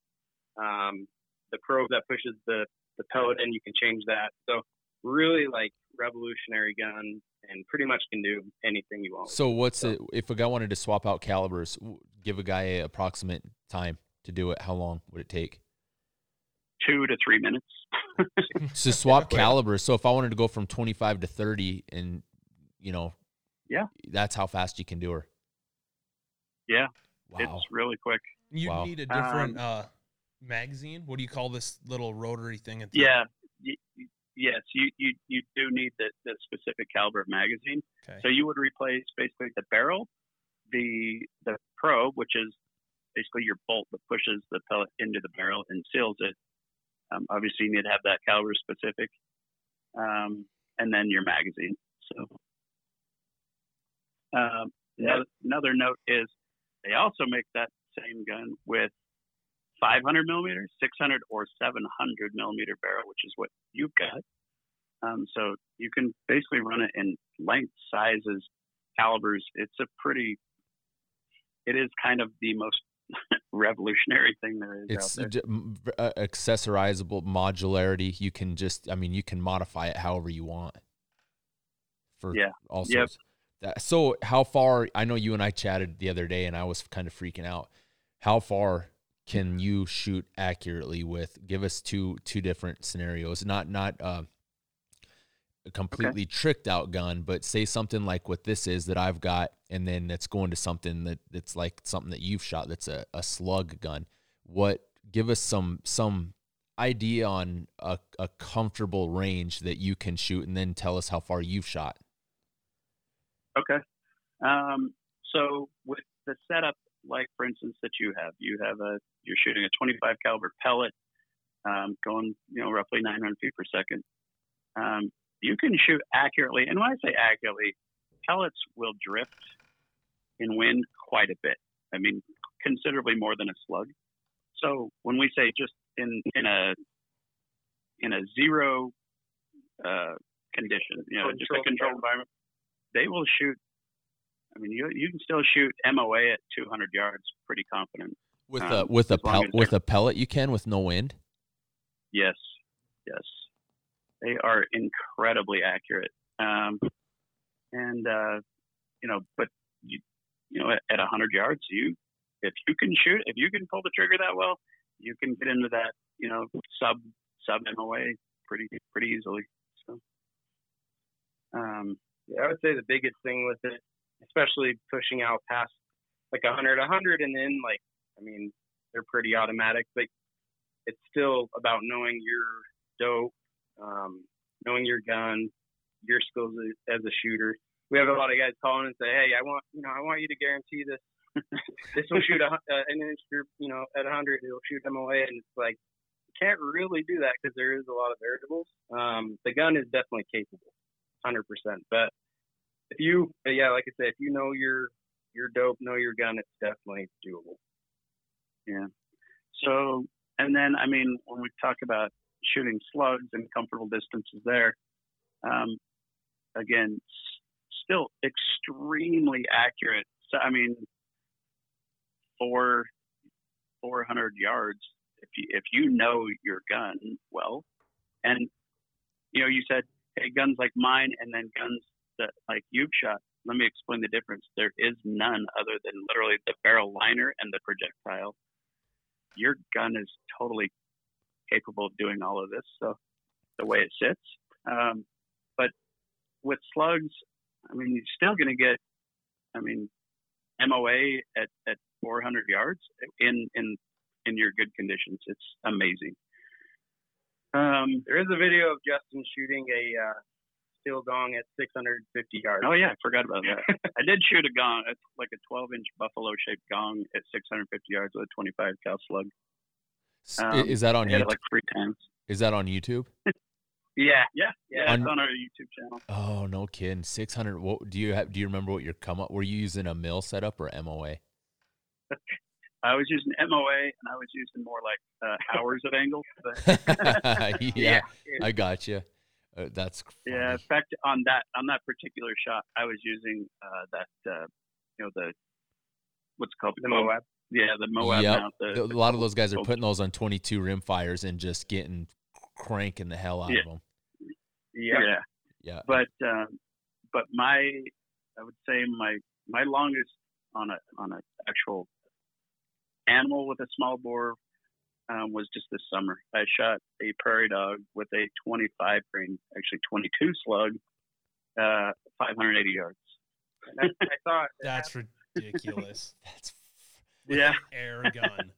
Um, the probe that pushes the, the pellet in, you can change that. So really like revolutionary gun and pretty much can do anything you want. So what's it if a guy wanted to swap out calibers? Give a guy a approximate time to do it. How long would it take? Two to three minutes. to swap Quick. calibers. So if I wanted to go from 25 to 30 and you know, Yeah. that's how fast you can do her. Yeah, Wow. it's really quick. You Wow. need a different Um, uh, magazine. What do you call this little rotary thing? At the Yeah. Y- y- yes, you, you, you do need the, the specific caliber of magazine. Okay. So you would replace basically the barrel, the the probe, which is basically your bolt that pushes the pellet into the barrel and seals it. Um, obviously, you need to have that caliber specific, um, and then your magazine. So um, another, another note is they also make that same gun with 500 millimeter, 600, or 700 millimeter barrel, which is what you've got. Um, so you can basically run it in length, sizes, calibers. It's a pretty, it is kind of the most revolutionary thing there is It's out there. j- m- v- uh, accessorizable modularity. You can just, I mean, you can modify it however you want. For Yeah. all Yep. That, so how far? I know you and I chatted the other day, and I was kind of freaking out. How far can you shoot accurately with? Give us two two different scenarios. Not not uh, a completely tricked out gun, but say something like what this is that I've got, and then it's going to something that that's like something that you've shot. That's a, a slug gun. What? Give us some some idea on a, a comfortable range that you can shoot, and then tell us how far you've shot. Okay. Um, so with the setup, like for instance that you have, you have a you're shooting a 25 caliber pellet, um, going you know roughly 900 feet per second. Um, you can shoot accurately, and when I say accurately, pellets will drift in wind quite a bit. I mean, considerably more than a slug. So when we say just in in a in a zero uh, condition, you know, just a Controlled controlled environment, they will shoot. I mean, you you can still shoot MOA at 200 yards pretty confident. With Um, a with a as pel- with a pellet, you can with no wind. Yes, yes, they are incredibly accurate. Um, and uh, you know, but you, you know, at, at 100 yards, you if you can shoot, if you can pull the trigger that well, you can get into that you know sub sub MOA pretty pretty easily. So, um, Yeah, I would say the biggest thing with it, especially pushing out past like 100, 100, and then like, I mean, they're pretty automatic, but it's still about knowing your dope, um, knowing your gun, your skills as- a shooter. We have a lot of guys calling and say, "Hey, I want, you know, I want you to guarantee this. this will shoot a, uh, an inch, you know, at 100, it'll shoot MOA." And it's like, you can't really do that because there is a lot of variables. Um, the gun is definitely capable, 100%. But if you, yeah, like I said, if you know your your dope, know your gun, it's definitely doable. Yeah. So, and then, I mean, when we talk about shooting slugs and comfortable distances there, um, again, still extremely accurate. So, I mean, four, 400 yards, if you, if you know your gun well, and, you know, you said, hey, guns like mine and then guns that like you've shot, let me explain the difference. There is none other than literally the barrel liner and the projectile your gun is totally capable of doing all of this. So the way it sits, um, but with slugs, I mean, you're still going to get, I mean, MOA at, at 400 yards in in in your good conditions. It's amazing. Um, There is a video of Justin shooting a uh, steel gong at 650 yards. Oh yeah, I forgot about that. I did shoot a gong. It's like a 12 inch buffalo shaped gong at 650 yards with a 25 cal slug. S- Um, is that on YouTube? like three times. is that on YouTube? Yeah, Yeah, yeah. Yeah. it's On- on our YouTube channel. Oh no, kidding. Six hundred. What do you have? Do you remember what your come up? Were you using a mill setup or MOA? I was using MOA and I was using more like uh, hours of angle. But yeah, I got you. Uh, that's yeah, in fact, on that on that particular shot, I was using uh, that uh, you know the what's it called the Moab. Yeah, the Moab Yep. mount. The, A the lot of those guys are putting those on 22 rim fires and just getting cranking the hell out Yeah. of them. Yeah. yeah. Yeah. but um, but my I would say my my longest on a on a actual animal with a small bore um, was just this summer. I shot a prairie dog with a 25 grain, actually 22 slug, uh, 580 yards. I, I thought That's ridiculous. That's Yeah, Air gun.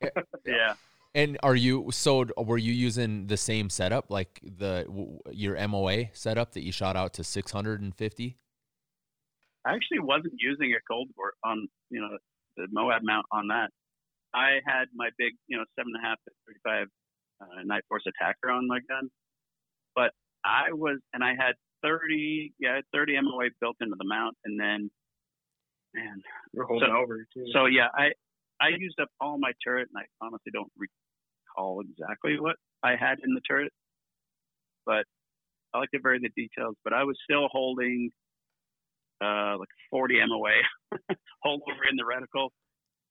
yeah. and are you so were you using the same setup like the your MOA setup that you shot out to 650? I actually wasn't using a cold bore on you know the Moab mount on that. I had my big you know seven and a half to 35 uh, Nightforce ATACR on my gun, but I was and I had 30 yeah 30 MOA built into the mount, and then man we're holding So- over too. so yeah I I used up all my turret, and I honestly don't recall exactly what I had in the turret, but I like to vary the details. But I was still holding uh, like 40 MOA hold over in the reticle,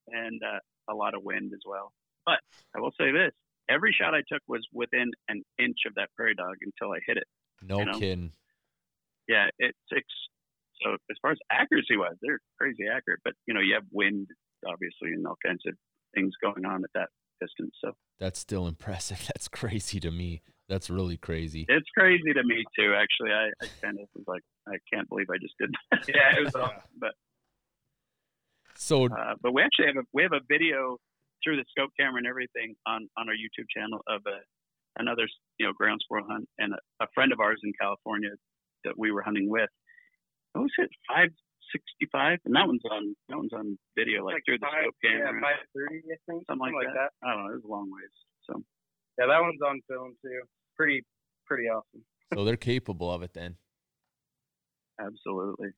and uh, a lot of wind as well. But I will say this: every shot I took was within an inch of that prairie dog until I hit it. No You know? kidding. Yeah, it six. So as far as accuracy wise, they're crazy accurate. But you know, you have wind, obviously, and all kinds of things going on at that distance. So That's still impressive. That's crazy to me. That's really crazy. it's crazy to me too. Actually, I, I kind of was like, I can't believe I just did that. yeah, it was awesome. But So uh, but we actually have a we have a video through the scope camera and everything on on our YouTube channel of a another you know ground squirrel hunt and a, a friend of ours in California that we were hunting with. Oh, what was it? Five sixty five, and that one's on that one's on video like, through the five, scope camera. yeah, five thirty, I think, something like, that. I don't know. It was a long ways. So Yeah, that one's on film too. Pretty, pretty awesome. so they're capable of it then. absolutely,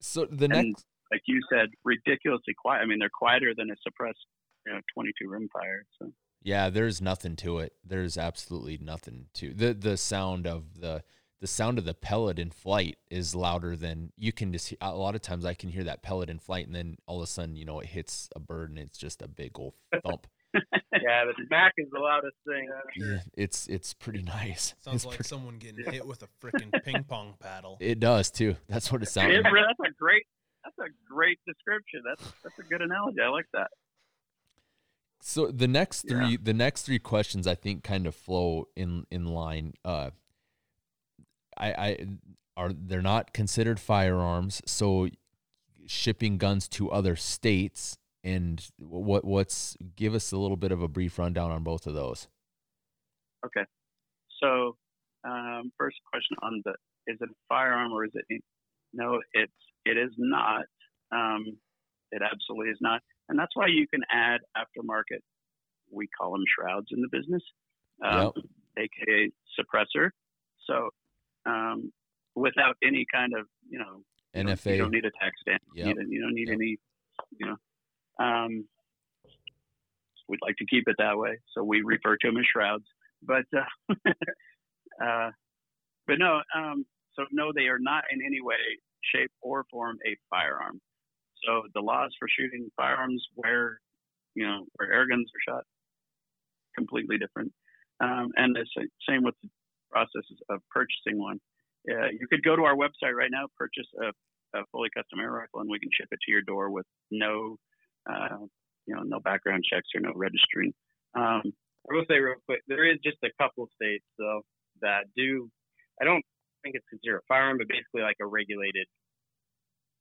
So the And- next like you said, ridiculously quiet. I mean, they're quieter than a suppressed, you know, twenty two rim fire. So Yeah, there's nothing to it. There's absolutely nothing to the the sound of the the sound of the pellet in flight is louder than you can just he- a lot of times I can hear that pellet in flight and then all of a sudden you know it hits a bird and it's just a big old thump. Yeah, the smack is the loudest thing. yeah, it's it's pretty nice. Sounds It's like pretty- someone getting hit with a freaking ping pong paddle. it does too. That's what it sounds. It- like. that's a great that's a great description. That's that's a good analogy. I like that. So the next Yeah. three, the next three questions, I think, kind of flow in in line. Uh, I, I are they're not considered firearms, so shipping guns to other states and what what's give us a little bit of a brief rundown on both of those. Okay. So, um, first question on the is it a firearm or is it? No, it's it is not. Um, it absolutely is not, and that's why you can add aftermarket. We call them shrouds in the business, um, aka suppressor. So, um, without any kind of you know you don't- NFA. you don't need a tax stamp. Yep. You, don't, you don't need Yep. any, you know. Um, we'd like to keep it that way, so we refer to them as shrouds. But, uh, uh, but no. Um, so no, they are not in any way, shape, or form a firearm. So the laws for shooting firearms, where you know where air guns are shot, completely different. Um, and the same with processes of purchasing one. Uh, you could go to our website right now, purchase a a fully custom air rifle, and we can ship it to your door with no, uh, you know, no background checks or no registering. Um, I will say real quick, there is just a couple states though that do. I don't think it's considered a firearm, but basically like a regulated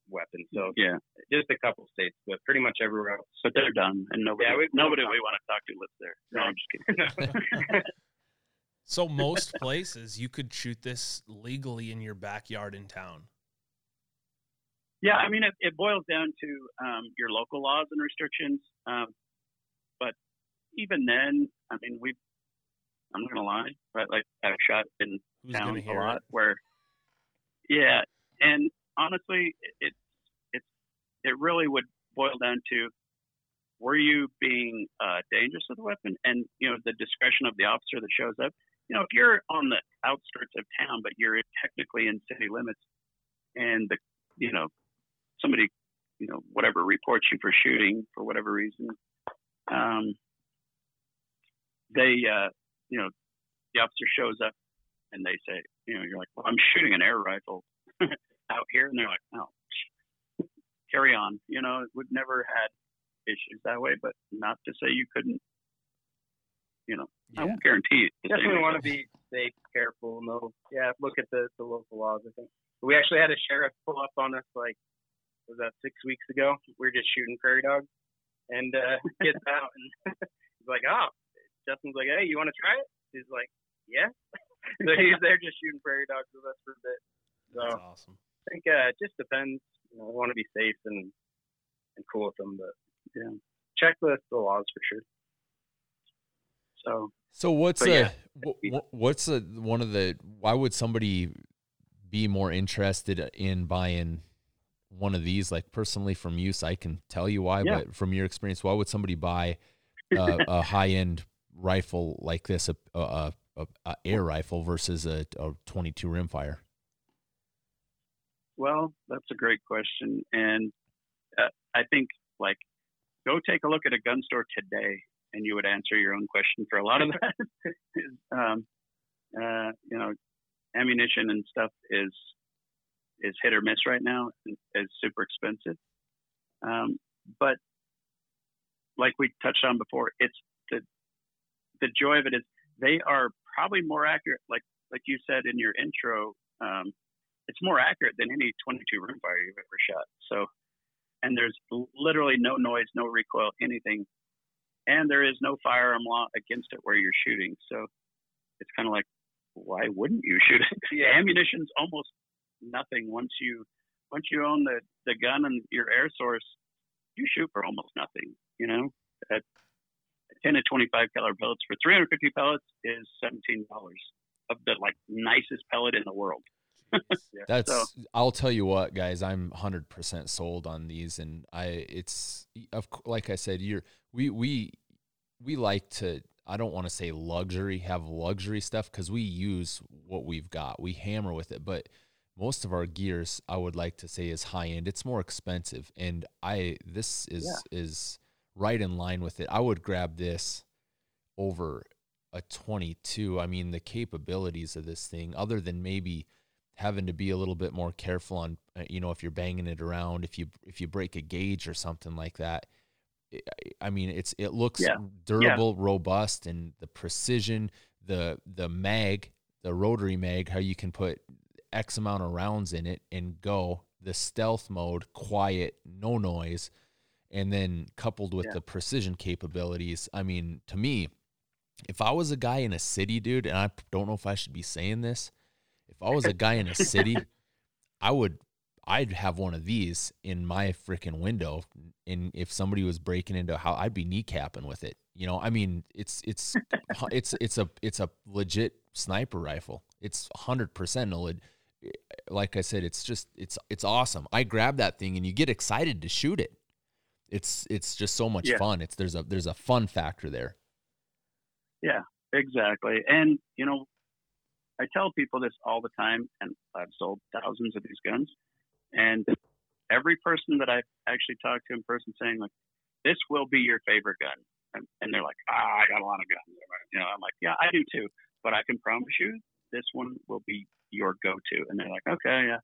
weapon. So yeah, just a couple states, but pretty much everywhere else. but they're done, and nobody, Yeah, we- nobody we want to talk to lives there. No, Right. I'm just kidding. So most places you could shoot this legally in your backyard in town. Yeah, I mean, it, it boils down to um, your local laws and restrictions. Um, but even then, I mean, we, I'm not gonna lie, right? Like I've shot in Who's town a lot it? where, yeah, and honestly, it, it, it's, it really would boil down to, were you being uh, dangerous with the weapon, and you know the discretion of the officer that shows up. You know, if you're on the outskirts of town, but you're technically in city limits, and the, you know, somebody, you know, whatever reports you for shooting for whatever reason, um, they, uh, you know, the officer shows up and they say, you know, you're like, well, I'm shooting an air rifle out here, and they're like, oh, carry on. You know, we've never had issues that way, but not to say you couldn't. You know, I won't guarantee it. Definitely want to be safe, careful. No, yeah, look at the, the local laws. I think we actually had a sheriff pull up on us like was that six weeks ago. We were just shooting prairie dogs, and uh, gets out and he's like, "Oh," Justin's like, "Hey, you want to try it?" He's like, "Yeah." so he's there just shooting prairie dogs with us for a bit. So That's awesome. I think uh, it just depends. You know, we want to be safe and and cool with them, but yeah, check the, the laws for sure. So So what's a yeah. wh- wh- what's a one of the why would somebody be more interested in buying one of these? Like personally, from use, I can tell you why. Yeah. But from your experience, why would somebody buy a, a high end rifle like this, a, a, a, a air rifle versus a, a 22 rimfire? Well, that's a great question, and uh, I think like go take a look at a gun store today, and you would answer your own question for a lot of that. is, um, uh, you know, ammunition and stuff is is hit or miss right now. and Is super expensive, um, but like we touched on before, it's the the joy of it is they are probably more accurate. Like like you said in your intro. Um, it's more accurate than any 22 rimfire you've ever shot. So, and there's literally no noise, no recoil, anything, and there is no firearm law against it where you're shooting. So, it's kind of like, why wouldn't you shoot it? Yeah. Ammunition's almost nothing once you once you own the the gun and your air source, you shoot for almost nothing. You know, at 10 to 25 caliber pellets for 350 pellets is 17 dollars of the like nicest pellet in the world. Yeah. That's So- I'll tell you what, guys. I'm 100% sold on these, and I it's of like I said, you're we we we like to. I don't want to say luxury, have luxury stuff because we use what we've got. We hammer with it, but most of our gears, I would like to say, is high end. It's more expensive, and I this is is right in line with it. I would grab this over a 22. I mean, the capabilities of this thing, other than maybe having to be a little bit more careful on uh, you know if you're banging it around if you if you break a gauge or something like that I- i mean it's it looks Yeah. durable robust and the precision the the mag the rotary mag how you can put x amount of rounds in it and go the stealth mode quiet no noise and then coupled with Yeah. the precision capabilities i mean to me if i was a guy in a city dude and i don't know if i should be saying this if I was a guy in a city, I would I'd have one of these in my freaking window and if somebody was breaking into a house, I'd be kneecapping with it. You know, I mean, it's it's it's it's a it's a legit sniper rifle. It's 100% a like I said, it's just it's it's awesome. I grab that thing and you get excited to shoot it. It's it's just so much Yeah. fun. It's there's a there's a fun factor there. Yeah, exactly. And, you know, I tell people this all the time, and I've sold thousands of these guns. And every person that I've actually talked to in person saying, like, this will be your favorite gun. And, and they're like, ah, I got a lot of guns. You know, I'm like, yeah, I do too. But I can promise you this one will be your go to. And they're like, okay, yeah.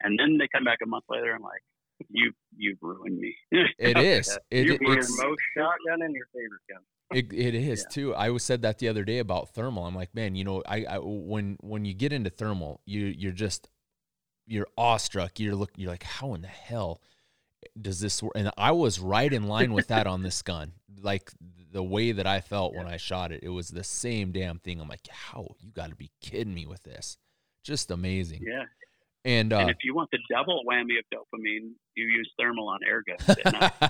And then they come back a month later and like, you you've ruined me. It is. It, You're your most shotgun and your favorite gun. It, it is Yeah. too. I was said that the other day about thermal. I'm like, man, you know, I, I when when you get into thermal, you you're just you're awestruck. You're look you're like, how in the hell? does this work? And I was right in line with that on this gun. Like the way that I felt yeah. when I shot it, it was the same damn thing. I'm like, how you got to be kidding me with this? Just amazing. Yeah. And, uh, and if you want the double whammy of dopamine, you use thermal on air guns.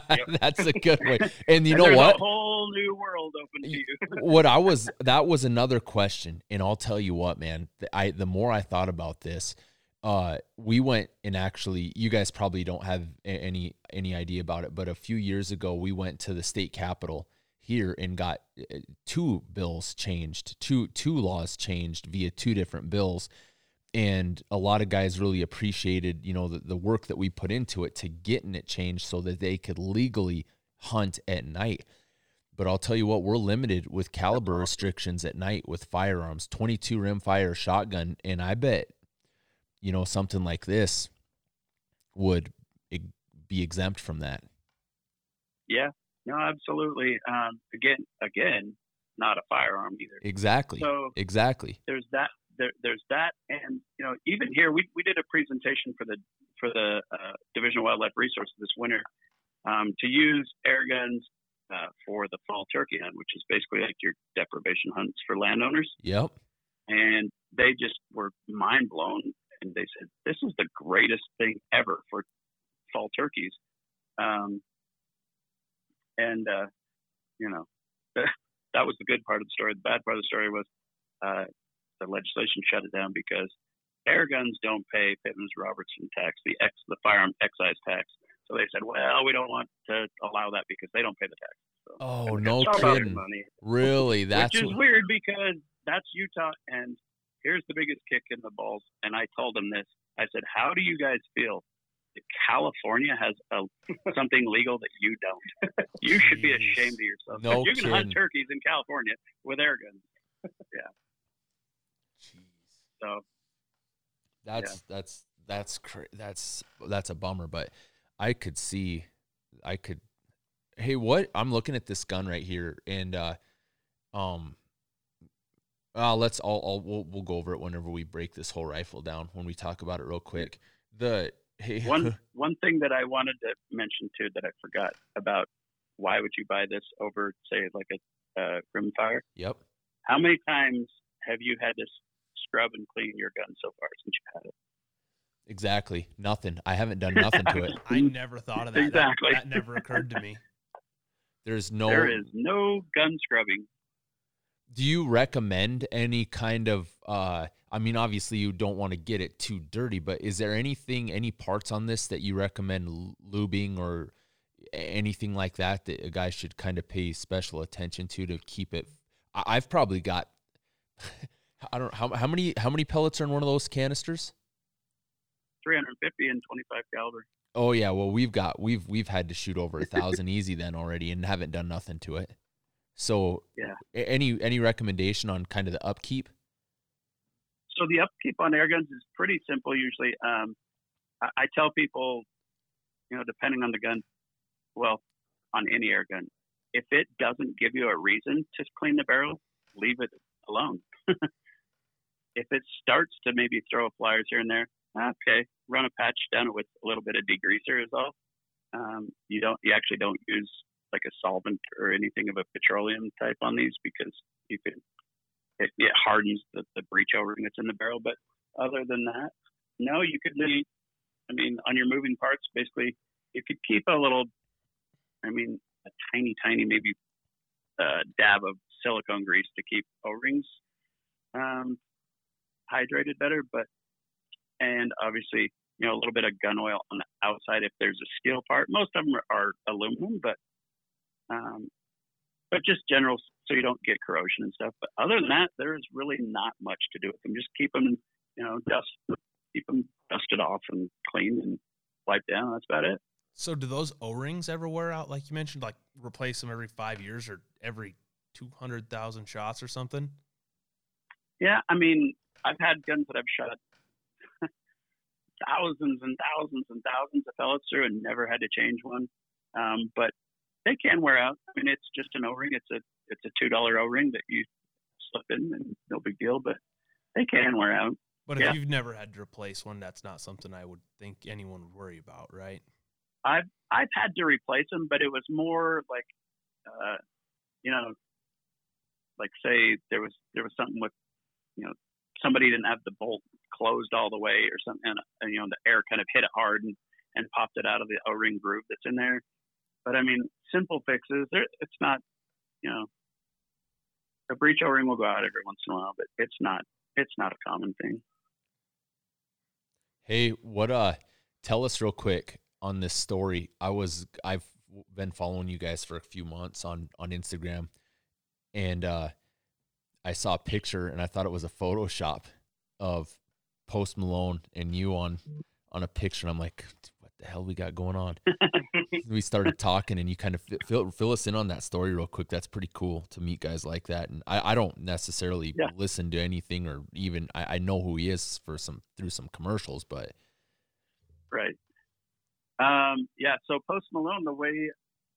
yep. That's a good way. And you and know what? A whole new world open to you. what I was that was another question, and I'll tell you what, man. I the more I thought about this, uh, we went and actually, you guys probably don't have any any idea about it, but a few years ago, we went to the state capitol here and got uh, two bills changed, two two laws changed via two different bills and a lot of guys really appreciated you know the, the work that we put into it to getting it changed so that they could legally hunt at night. But i'll tell you what we're limited with caliber restrictions at night with firearms 22 rimfire shotgun and i bet you know something like this would be exempt from that. Yeah. No absolutely. Um, again again not a firearm either. Exactly. So exactly. there's that there, there's that, and you know, even here, we we did a presentation for the for the uh, Division of Wildlife Resources this winter um, to use air guns uh, for the fall turkey hunt, which is basically like your depredation hunts for landowners. Yep. And they just were mind blown, and they said, "This is the greatest thing ever for fall turkeys." Um, and uh, you know, that was the good part of the story. The bad part of the story was uh, the legislation shut it down because air guns don't pay Pittman's Robertson tax, the ex the firearm excise tax. So they said, well, we don't want to allow that because they don't pay the tax. So, oh, no kidding. Really? That's Which is what... weird because that's Utah. And here's the biggest kick in the balls. And I told them this. I said, how do you guys feel that California has a, something legal that you don't? you should be ashamed of yourself. No you can hunt turkeys in California with air guns. yeah. So that's yeah. that's that's cra- that's that's a bummer. But I could see, I could. Hey, what? I'm looking at this gun right here, and uh, um, uh, let's all, all we'll, we'll go over it whenever we break this whole rifle down when we talk about it real quick. The hey, one one thing that I wanted to mention too that I forgot about why would you buy this over say like a uh, rimfire? Yep. How many times have you had to scrub and clean your gun so far since you had it? Exactly. Nothing. I haven't done nothing to it. I never thought of that. Exactly. That, that never occurred to me. There's no There is no gun scrubbing. Do you recommend any kind of uh I mean obviously you don't want to get it too dirty, but is there anything any parts on this that you recommend lubing or anything like that that a guy should kind of pay special attention to to keep it I've probably got I don't how how many how many pellets are in one of those canisters? 350 and 25 caliber. Oh yeah, well we've got we've we've had to shoot over a thousand easy then already and haven't done nothing to it. So yeah, any any recommendation on kind of the upkeep? So the upkeep on air guns is pretty simple usually. Um, I, I tell people, you know, depending on the gun, well, on any air gun, if it doesn't give you a reason to clean the barrel, leave it alone. if it starts to maybe throw flyers here and there, okay, run a patch down it with a little bit of degreaser is all. Um, you don't, you actually don't use like a solvent or anything of a petroleum type on these because you can, it, it hardens the, the breech O-ring that's in the barrel. But other than that, no, you could leave, I mean, on your moving parts, basically, you could keep a little, I mean, a tiny, tiny, maybe uh, dab of silicone grease to keep O-rings um, hydrated better, but and obviously you know a little bit of gun oil on the outside if there's a steel part. Most of them are, aluminum, but um, but just general so you don't get corrosion and stuff. But other than that, there is really not much to do with them. Just keep them, you know, dust, keep them dusted off and clean and wiped down. That's about it. So, do those O rings ever wear out? Like you mentioned, like replace them every five years or every two hundred thousand shots or something. Yeah, I mean, I've had guns that I've shot thousands and thousands and thousands of pellets through and never had to change one. Um, but they can wear out. I mean, it's just an O-ring. It's a it's a two dollar O-ring that you slip in, and no big deal. But they can wear out. But if yeah. you've never had to replace one, that's not something I would think anyone would worry about, right? I've I've had to replace them, but it was more like, uh, you know, like say there was there was something with, you know, somebody didn't have the bolt closed all the way or something, and, and you know the air kind of hit it hard and and popped it out of the O-ring groove that's in there. But I mean, simple fixes. It's not, you know, a breech O-ring will go out every once in a while, but it's not it's not a common thing. Hey, what uh tell us real quick on this story. I was I've been following you guys for a few months on on Instagram and uh I saw a picture and I thought it was a Photoshop of Post Malone and you on on a picture. And I'm like, what the hell we got going on? we started talking and you kind of fill, fill us in on that story real quick. That's pretty cool to meet guys like that. And I, I don't necessarily Yeah. listen to anything or even I, I know who he is for some through some commercials, but Right. Um, yeah. So Post Malone, the way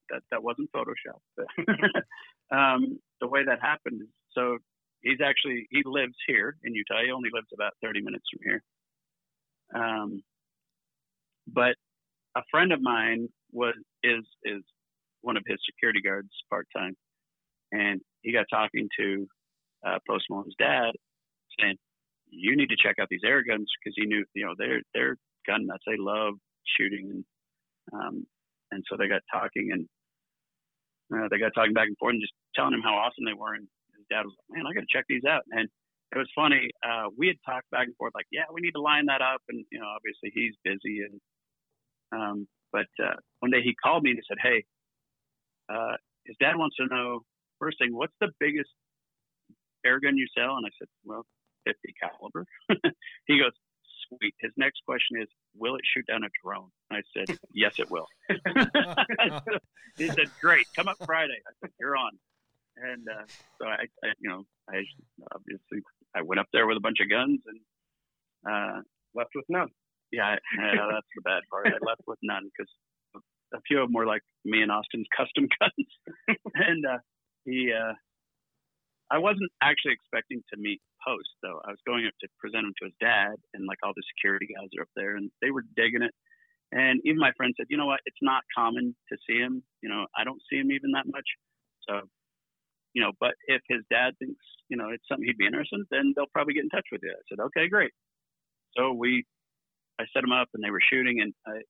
that that wasn't Photoshop. um, the way that happened is so he's actually he lives here in Utah. He only lives about 30 minutes from here. Um, but a friend of mine was is is one of his security guards part time, and he got talking to uh, Post Malone's dad, saying, "You need to check out these air guns because he knew you know they're they're gun nuts. They love shooting, and um, and so they got talking and uh, they got talking back and forth and just telling him how awesome they were. And dad was like, "Man, I got to check these out." And it was funny. Uh, we had talked back and forth like, "Yeah, we need to line that up." And you know, obviously he's busy. And um, but uh, one day he called me and he said, "Hey, uh, his dad wants to know first thing, what's the biggest air gun you sell?" And I said, "Well, 50 caliber." he goes, "Sweet." His next question is, "Will it shoot down a drone?" And I said, "Yes, it will." he said, "Great, come up Friday." I said, "You're on." And uh, so I, I, you know, I obviously I went up there with a bunch of guns and uh, Left with none. yeah, yeah, that's the bad part. I left with none because a few of them were like me and Austin's custom guns, and uh, he. Uh, I wasn't actually expecting to meet Post though. I was going up to present him to his dad, and like all the security guys are up there, and they were digging it. And even my friend said, you know what? It's not common to see him. You know, I don't see him even that much. So, you know, but if his dad thinks, you know, it's something he'd be interested in, then they'll probably get in touch with you. I said, okay, great. So we, I set him up and they were shooting and I,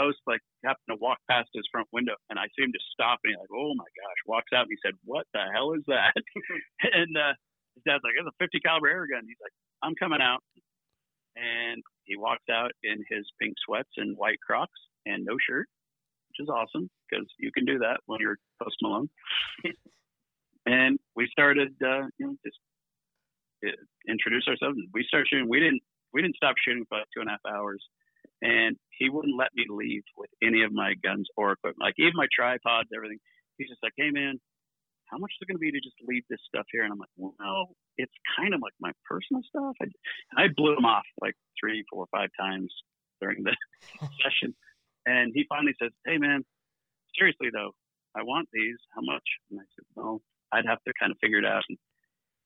Post like happened to walk past his front window and I see him just stop and he's like, oh my gosh, walks out and he said, what the hell is that? and uh, his dad's like, it's a 50 caliber air gun. He's like, I'm coming out. And he walks out in his pink sweats and white Crocs and no shirt, which is awesome because you can do that when you're Post Malone. and we started, uh, you know, just uh, introduce ourselves. We started shooting. We didn't we didn't stop shooting for like two and a half hours, and he wouldn't let me leave with any of my guns or equipment, like even my tripods, everything. He's just like, hey man, how much is it going to be to just leave this stuff here? And I'm like, well, it's kind of like my personal stuff. I, I blew him off like three, four, five times during the session. And he finally says, hey, man, seriously, though, I want these. How much? And I said, well, I'd have to kind of figure it out. And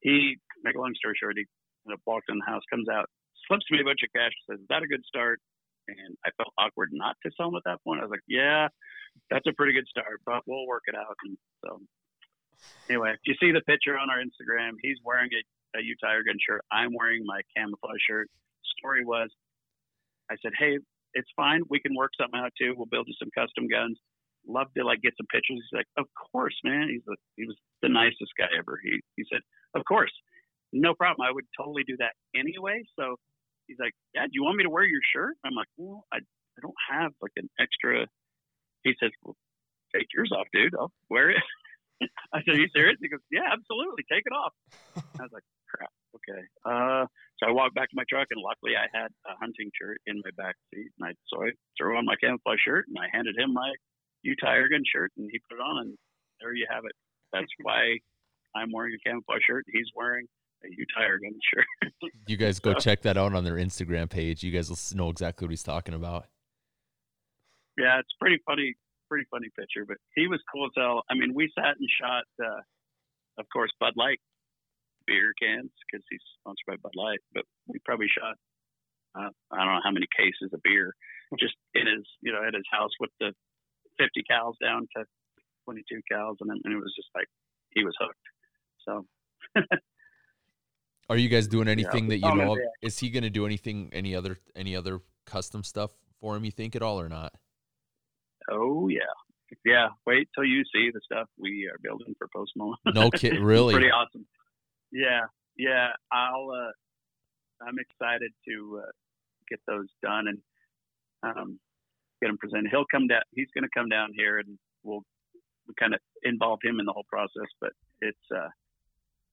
he, make a long story short, he kind of walked in the house, comes out, slips me a bunch of cash, says, is that a good start? And I felt awkward not to sell him at that point. I was like, yeah, that's a pretty good start, but we'll work it out. And so anyway, if you see the picture on our Instagram, he's wearing a, a Utah Gun shirt. I'm wearing my camouflage shirt. Story was, I said, hey, it's fine. We can work something out too. We'll build you some custom guns. Love to like get some pictures. He's like, of course, man. He's the, he was the nicest guy ever. He he said, of course, no problem. I would totally do that anyway. So he's like, yeah, do you want me to wear your shirt? I'm like, well, I I don't have like an extra. He says, well, take yours off, dude. I'll wear it. I said, Are you serious? He goes, Yeah, absolutely. Take it off. I was like, Crap. Okay. Uh, so I walked back to my truck, and luckily I had a hunting shirt in my back seat. And I, so I threw on my camouflage shirt, and I handed him my Utah Air Gun shirt, and he put it on, and there you have it. That's why I'm wearing a camouflage shirt. He's wearing a Utah Air Gun shirt. you guys go check that out on their Instagram page. You guys will know exactly what he's talking about. yeah, it's pretty funny, pretty funny picture. But he was cool as hell. I mean, we sat and shot, uh, of course, Bud Light beer cans because he's sponsored by Bud Light. But we probably shot, uh, I don't know how many cases of beer. just in his you know at his house with the 50 cows down to 22 cows, and, and it was just like he was hooked. So. Are you guys doing anything that you Oh, know of? yeah. Is he going to do anything, any other, any other custom stuff for him? You think at all or not? Oh yeah, yeah. Wait till you see the stuff we are building for Post Malone. No kid, really? Pretty awesome. Yeah, yeah. I'll. Uh, I'm excited to uh, get those done and um, get them presented. He'll come down. He's going to come down here, and we'll we kind of involve him in the whole process. But it's uh,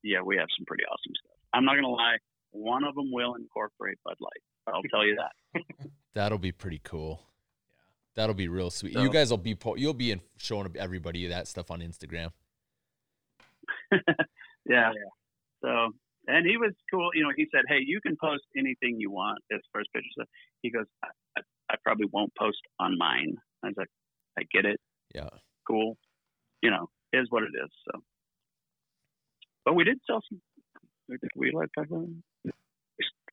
yeah, we have some pretty awesome stuff. I'm not going to lie. One of them will incorporate Bud Light. I'll tell you that. That'll be pretty cool. Yeah. That'll be real sweet. So- you guys will be po- you'll be in, showing everybody that stuff on Instagram. yeah. So, and he was cool. You know, he said, "Hey, you can post anything you want as first as pictures." So he goes, I, I, "I probably won't post on mine." I was like, "I get it. Yeah. Cool. You know, is what it is." So, but we did sell some. We did. We like talk about?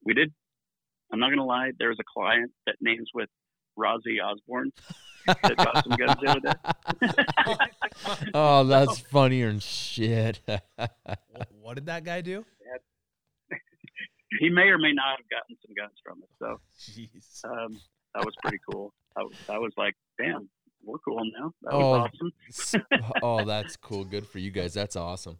We did. I'm not gonna lie. There was a client that names with Rozzy Osborne that got some guns the other day. oh, that's funnier than shit. What did that guy do? he may or may not have gotten some guns from it. So. Jeez. um, that was pretty cool. I was, I was like, damn, we're cool now. That Oh. was awesome. Oh, that's cool. Good for you guys. That's awesome.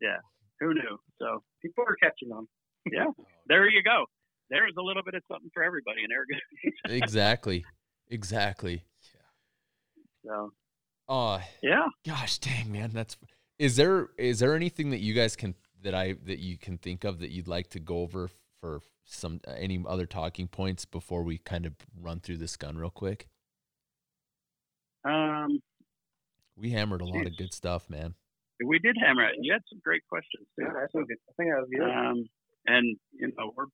Yeah. Who knew? So People are catching on. Yeah. There you go. There's a little bit of something for everybody in air gun. Exactly. Exactly. Yeah. So Oh, yeah, gosh dang, man. That's is there is there anything that you guys can that I that you can think of that you'd like to go over for some any other talking points before we kind of run through this gun real quick? um, We hammered a lot of good stuff, man. we did hammer it. You had some great questions too. Yeah, I think it- I think that was good. Um, and you know, we're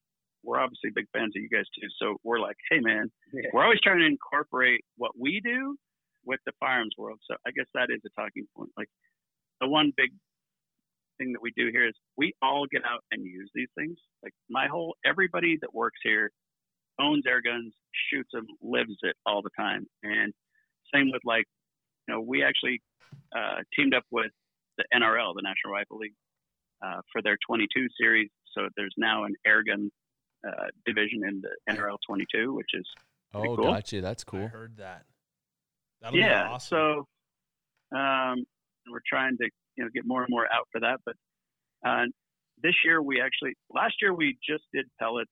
we're obviously big fans of you guys too. So we're like, hey man, Yeah. we're always trying to incorporate what we do with the firearms world. So I guess that is a talking point. Like the one big thing that we do here is we all get out and use these things. Like my whole everybody that works here owns air guns, shoots them, lives it all the time. And same with like, you know, we actually uh, teamed up with the NRL, the National Rifle League, uh, for their 22 series. So there's now an air gun uh, division in the NRL 22, which is Oh, cool. gotcha. That's cool. I cool. heard that. That'll yeah. be awesome. So um, we're trying to you know get more and more out for that. But uh, this year we actually last year we just did pellets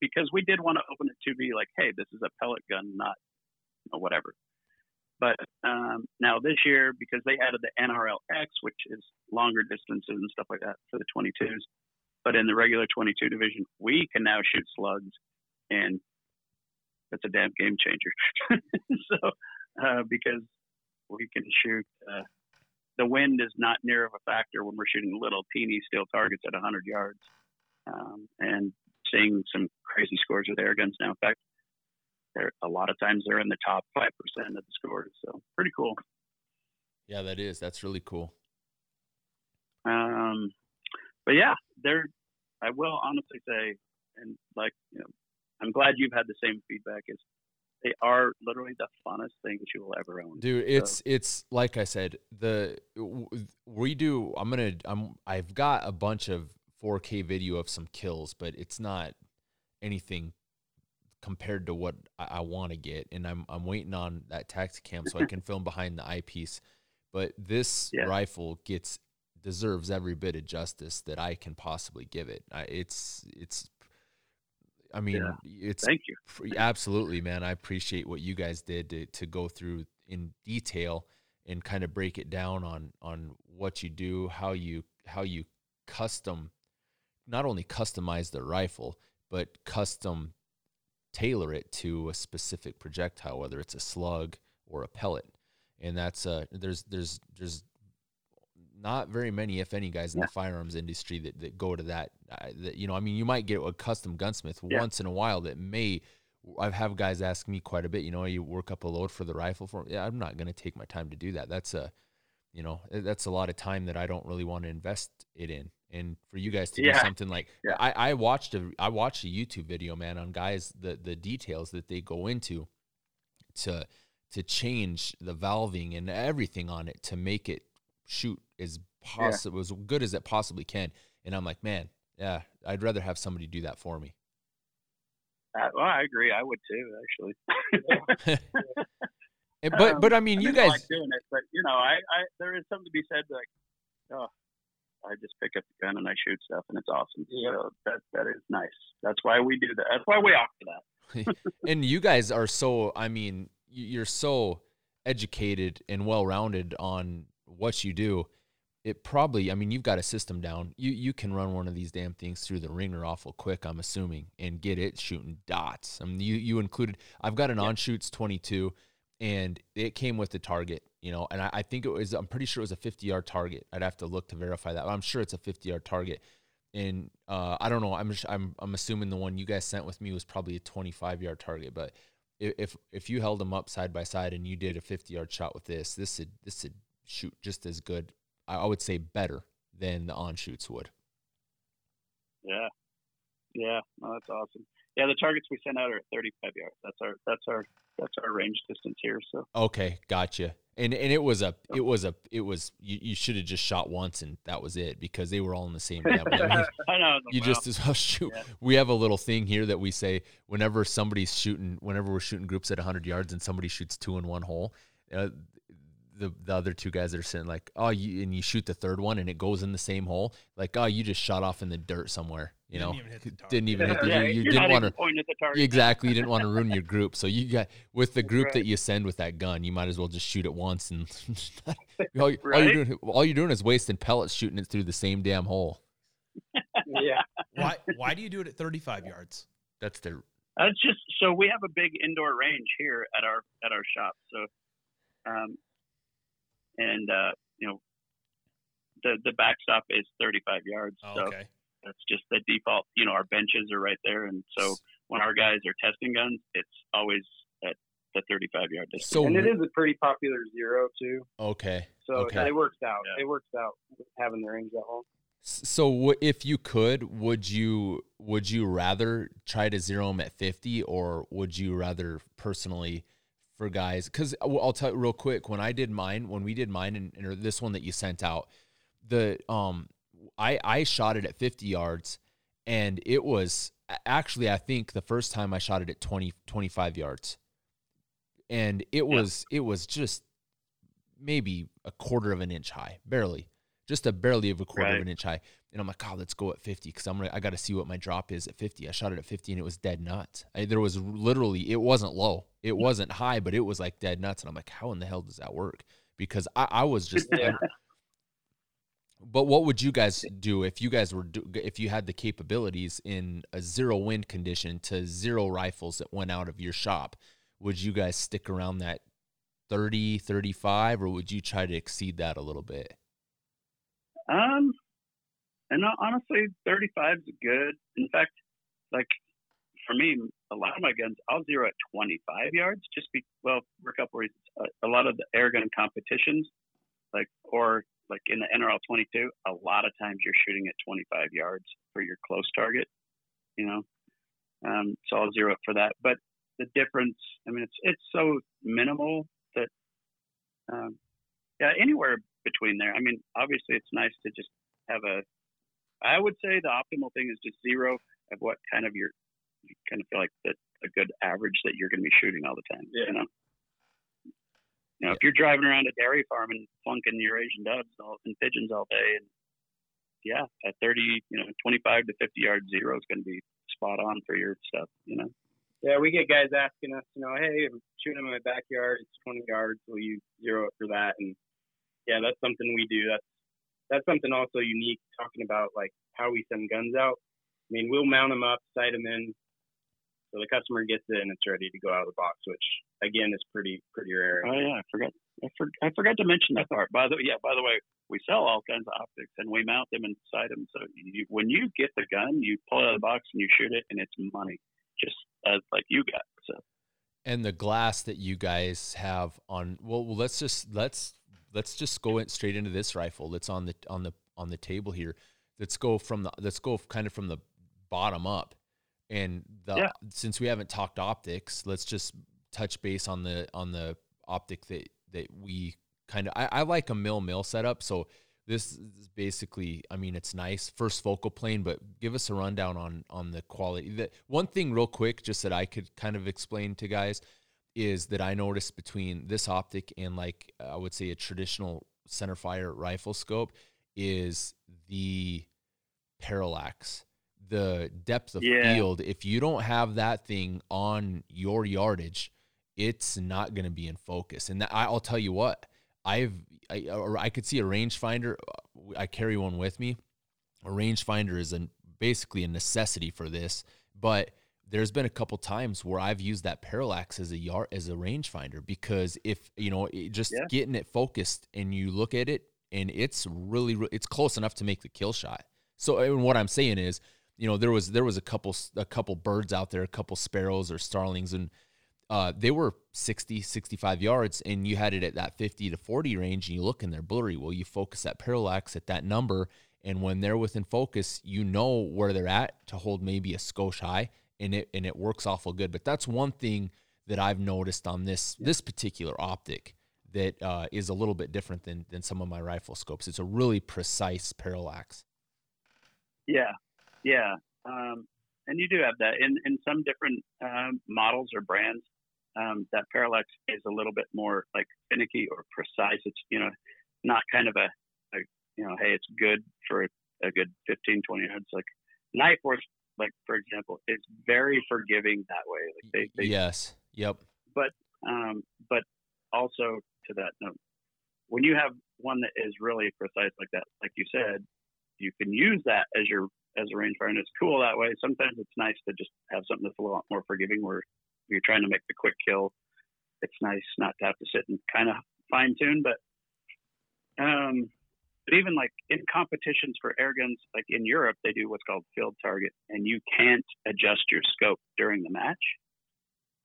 because we did want to open it to be like, hey, this is a pellet gun, not you know, whatever. But um, now this year, because they added the NRLX, which is longer distances and stuff like that for the 22s, but in the regular 22 division, we can now shoot slugs, and that's a damn game changer. so uh, because we can shoot. Uh, the wind is not near of a factor when we're shooting little teeny steel targets at 100 yards, um, and seeing some crazy scores with air guns now. In fact, they're a lot of times they're in the top five percent of the scores. So pretty cool. Yeah, that is. That's really cool. Um, but yeah, they're. I will honestly say, and like you know, I'm glad you've had the same feedback. Is they are literally the funnest things you will ever own. Dude, it's it's like I said, the we do I'm to I'm I've got a bunch of 4K video of some kills, but it's not anything compared to what I, I want to get and I'm I'm waiting on that Tactacam so I can film behind the eyepiece. But this Yeah. rifle gets deserves every bit of justice that I can possibly give it. I, it's it's I mean, it's Thank you. Absolutely, man. I appreciate what you guys did to, to go through in detail and kind of break it down on on what you do, how you how you custom not only customize the rifle, but custom tailor it to a specific projectile, whether it's a slug or a pellet. And that's uh there's there's there's not very many, if any, guys in the firearms industry that, that go to that, uh, that. You know, I mean, you might get a custom gunsmith Yeah. once in a while that may. I've have guys ask me quite a bit. You know, you work up a load for the rifle for. Yeah, I'm not going to take my time to do that. That's a, you know, that's a lot of time that I don't really want to invest it in. And for you guys to do something like Yeah. I, I watched a I watched a YouTube video, man, on guys the the details that they go into to to change the valving and everything on it to make it shoot as possible as good as it possibly can. And I'm like, man, yeah, I'd rather have somebody do that for me. Uh, well, I agree. I would too, actually. And- but Um, but I mean, I you I guys like doing it, but you know, I, I there is something to be said like, oh, I just pick up the gun and I shoot stuff, and it's awesome. So that that is nice. That's why we do that. That's why we offer that. and you guys are so i mean you're so educated and well rounded on what you do it probably i mean you've got a system down you you can run one of these damn things through the wringer awful quick i'm assuming and get it shooting dots i mean you you included i've got an on shoots 22 and it came with the target you know and I, I think it was i'm pretty sure it was a 50 yard target i'd have to look to verify that but i'm sure it's a 50 yard target and uh, I don't know. I'm just, I'm I'm assuming the one you guys sent with me was probably a 25 yard target. But if if you held them up side by side and you did a 50 yard shot with this, this would this would shoot just as good. I I would say better than the on shoots would. Yeah, yeah, no, that's awesome. Yeah, the targets we sent out are at 35 yards. That's our that's our that's our range distance here. So Okay, gotcha. And and it was a it was a it was you, you should have just shot once and that was it because they were all in the same. I mean, I know you just as well shoot. yeah. We have a little thing here that we say whenever somebody's shooting, whenever we're shooting groups at 100 yards and somebody shoots two in one hole, uh, the the other two guys that are sitting like, oh, you, and you shoot the third one and it goes in the same hole, like, oh, you just shot off in the dirt somewhere, you know, even hit the target. didn't even hit the, yeah, you, you didn't want to. pointing at the target. Exactly, you didn't want to ruin your group, so you got with the group Right. that you send with that gun, you might as well just shoot it once, and all, you- all Right? you're doing, all you're doing is wasting pellets shooting it through the same damn hole. yeah. Why why do you do it at 35 yards? That's the That's just so we have a big indoor range here at our at our shop. So, um, and uh, you know, the the backstop is 35 yards. Oh, so okay. that's just the default. You know, our benches are right there, and so when our guys are testing guns, it's always at the 35 yard distance. so and it is a pretty popular zero too. okay. So Okay. it works out. Yeah. It works out with having the range that long. So wh- if you could, would you would you rather try to zero them at 50 or would you rather personally for guys cuz I'll tell you real quick when I did mine, when we did mine and, and this one that you sent out, the um I I shot it at 50 yards and it was actually I think the first time I shot it at 20 25 yards. And it was it was just maybe a quarter of an inch high, barely just a barely of a quarter of an inch high. And I'm like, oh, let's go at 50 because I'm gonna, I got to see what my drop is at 50. I shot it at 50 and it was dead nuts. I, there was literally, it wasn't low, it mm. wasn't high, but it was like dead nuts. And I'm like, how in the hell does that work? Because I, I was just. Yeah. but what would you guys do if you guys were do, if you had the capabilities in a zero wind condition to zero rifles that went out of your shop? Would you guys stick around that 30, 35, or would you try to exceed that a little bit? Um, and uh, honestly, 35 is good. In fact, like for me, a lot of my guns, I'll zero at 25 yards just be, well, for a couple reasons. A, a lot of the air gun competitions, like, or like in the NRL 22, a lot of times you're shooting at 25 yards for your close target, you know? Um, so I'll zero it for that. But the difference, I mean, it's, it's so minimal that, um, yeah, anywhere between there. I mean, obviously, it's nice to just have a. I would say the optimal thing is just zero of what kind of your, you kind of feel like that a good average that you're going to be shooting all the time. You know. You know, if you're driving around a dairy farm and flunking your Asian doves all, and pigeons all day, and yeah, at 30, you know, 25 to 50 yard zero is going to be spot on for your stuff. You know. Yeah, we get guys asking us, you know, hey, I'm shooting in my backyard. It's 20 yards. Will you zero it for that? And yeah, that's something we do. That's that's something also unique. Talking about like how we send guns out. I mean, we'll mount them up, sight them in, so the customer gets it and it's ready to go out of the box. Which again is pretty pretty rare. Oh yeah, I forgot. I, for, I forgot to mention that part. By the yeah, by the way, we sell all kinds of optics and we mount them inside them. So you, when you get the gun, you pull it out of the box and you shoot it, and it's money, just as like you got. So and the glass that you guys have on well, well let's just let's let's just go in straight into this rifle that's on the on the on the table here let's go from the let's go kind of from the bottom up. And the Yeah. since we haven't talked optics, let's just touch base on the on the optic that that we kind of I, I like a mill mill setup. So this is basically, I mean, it's nice first focal plane, but give us a rundown on on the quality. The one thing, real quick, just that I could kind of explain to guys is that I noticed between this optic and like I would say a traditional centerfire rifle scope is the parallax, the depth of Yeah. field. If you don't have that thing on your yardage, it's not going to be in focus. And that, I'll tell you what, I've I, or I could see a rangefinder. I carry one with me. A rangefinder is an, basically a necessity for this, but there's been a couple times where I've used that parallax as a yard as a rangefinder because if you know it, just Yeah. getting it focused and you look at it and it's really re- it's close enough to make the kill shot. So and what I'm saying is, you know, there was there was a couple a couple birds out there, a couple sparrows or starlings, and uh, they were 60, 65 yards, and you had it at that 50 to 40 range, and you look and they're blurry. Well, you focus that parallax at that number, and when they're within focus, you know where they're at to hold maybe a skosh high, and it and it works awful good. But that's one thing that I've noticed on this this particular optic that uh, is a little bit different than than some of my rifle scopes. It's a really precise parallax. Yeah, yeah, um, and you do have that in in some different um, models or brands. Um, that parallax is a little bit more like finicky or precise. It's you know not kind of a, a you know hey it's good for a, a good 15 20 yards like Nightforce like for example is very forgiving that way. Like they, they yes. Yep. um, but also to that note, when you have one that is really precise like that, like you said, you can use that as your as a rangefinder, and it's cool that way. Sometimes it's nice to just have something that's a lot more forgiving, where you're trying to make the quick kill. It's nice not to have to sit and kind of fine tune, but um, but even like in competitions for air guns, like in Europe, they do what's called field target, and you can't adjust your scope during the match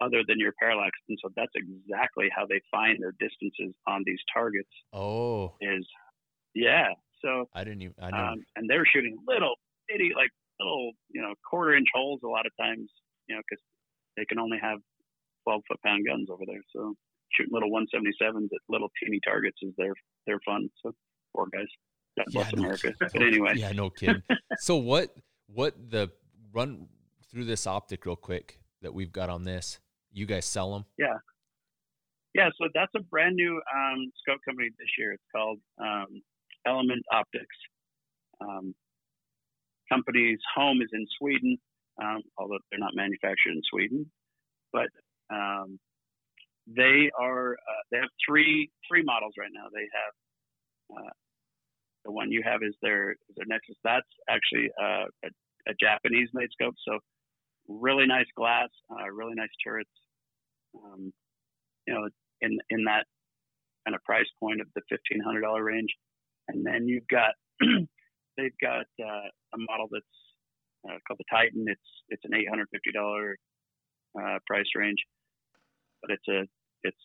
other than your parallax. And so that's exactly how they find their distances on these targets Oh, is, yeah. So, I didn't even. I know. um, and they're shooting little bitty, like little, you know, quarter inch holes a lot of times, you know, because they can only have 12 foot pound guns over there. So shooting little 177s at little teeny targets is their, their fun. So poor guys. God bless no America. kidding. But anyway, Yeah, no kidding. so what? What the run through this optic real quick that we've got on this? You guys sell them? Yeah, yeah. so that's a brand new um, scope company this year. It's called um, Element Optics. Um, company's home is in Sweden, um, although they're not manufactured in Sweden. But um, they are uh, they have three three models right now. They have uh, the one you have is their is their Nexus. That's actually uh, a, a Japanese made scope. So really nice glass, uh, really nice turrets. Um, you know, in in that kind of price point of the fifteen hundred dollar range, and then you've got they've got uh, a model that's uh, called the Titan. It's it's an eight hundred fifty dollar uh, price range, but it's a it's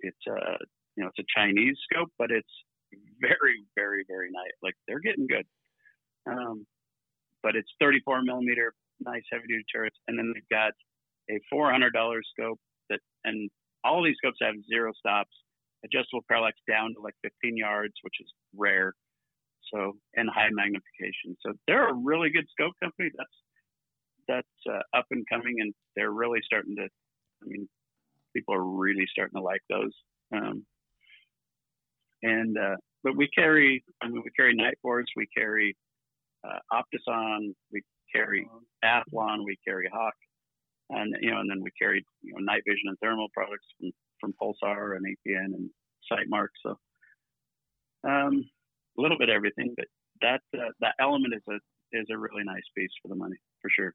it's a you know it's a Chinese scope, but it's very very very nice. Like they're getting good. Um, but it's 34 millimeter, nice heavy duty turrets, and then they've got a $400 scope that, and all these scopes have zero stops, adjustable parallax down to like 15 yards, which is rare. So, and high magnification. So they're a really good scope company. That's, that's uh, up and coming and they're really starting to, I mean, people are really starting to like those. Um, and, uh, but we carry, I mean, we carry Nightforce, we carry uh, Optisan, we carry Athlon, we carry Hawke, and you know, and then we carry you know night vision and thermal products from from Pulsar and ATN and Sightmark. So um, a little bit everything, but that uh, that element is a is a really nice piece for the money for sure.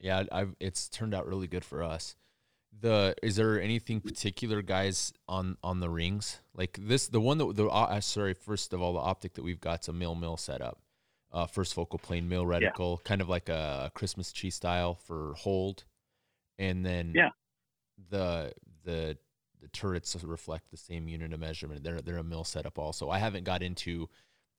Yeah, I've it's turned out really good for us. The is there anything particular, guys, on on the rings like this? The one that the uh, sorry, first of all, the optic that we've got's a mill mill setup. Uh, first focal plane mill reticle, kind of like a Christmas tree style for hold, and then Yeah. the the the turrets reflect the same unit of measurement. They're they're a mill setup also. I haven't got into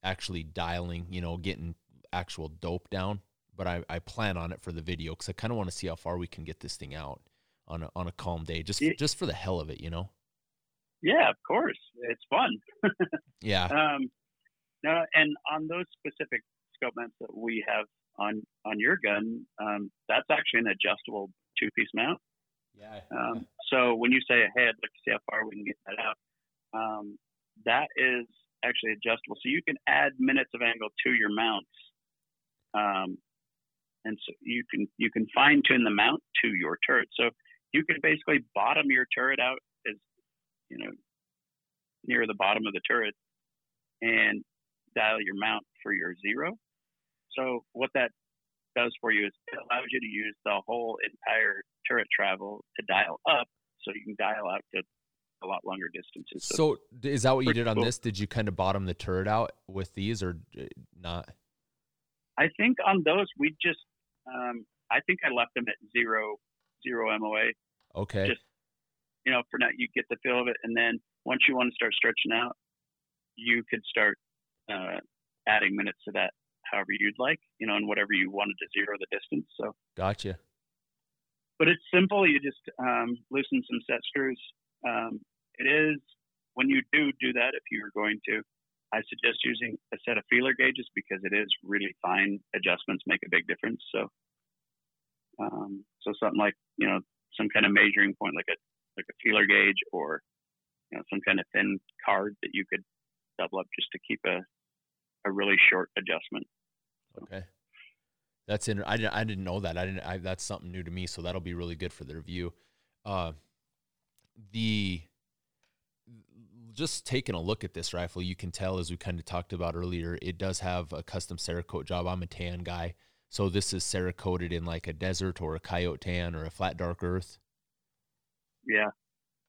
actually dialing, you know, getting actual dope down. But I, I plan on it for the video because I kind of want to see how far we can get this thing out on a on a calm day, just Yeah. just for the hell of it, you know. Yeah, of course, it's fun. Yeah. Um, no, and on those specific scope mounts that we have on on your gun, um, that's actually an adjustable two piece mount. Yeah. Um, so when you say, "Hey, I'd like to see how far we can get that out," um, that is actually adjustable. So you can add minutes of angle to your mounts, um, and so you can you can fine tune the mount to your turret. So you can basically bottom your turret out as you know near the bottom of the turret, and dial your mount for your zero. So what that does for you is it allows you to use the whole entire turret travel to dial up, so you can dial out to a lot longer distances. So, So is that what you did on cool. this? Did you kind of bottom the turret out with these or uh, not? I think on those we just, um, I think I left them at zero zero MOA. Okay. Just you know, for now you get the feel of it, and then once you want to start stretching out, you could start uh, adding minutes to that however you'd like, you know, and whatever you wanted to zero the distance. So. Gotcha. but it's simple. You just um, loosen some set screws. Um, it is when you do do that, if you're going to, I suggest using a set of feeler gauges because it is really fine adjustments make a big difference. So, um, so something like you know some kind of measuring point, like a like a feeler gauge, or you know some kind of thin card that you could double up just to keep a a really short adjustment. Okay. That's in. I didn't. I didn't know that. I didn't. I, that's something new to me. So that'll be really good for the review. Uh, the just taking a look at this rifle, you can tell as we kind of talked about earlier, it does have a custom Cerakote job. I'm a tan guy, so this is Cerakoted in like a desert or a coyote tan or a flat dark earth. Yeah,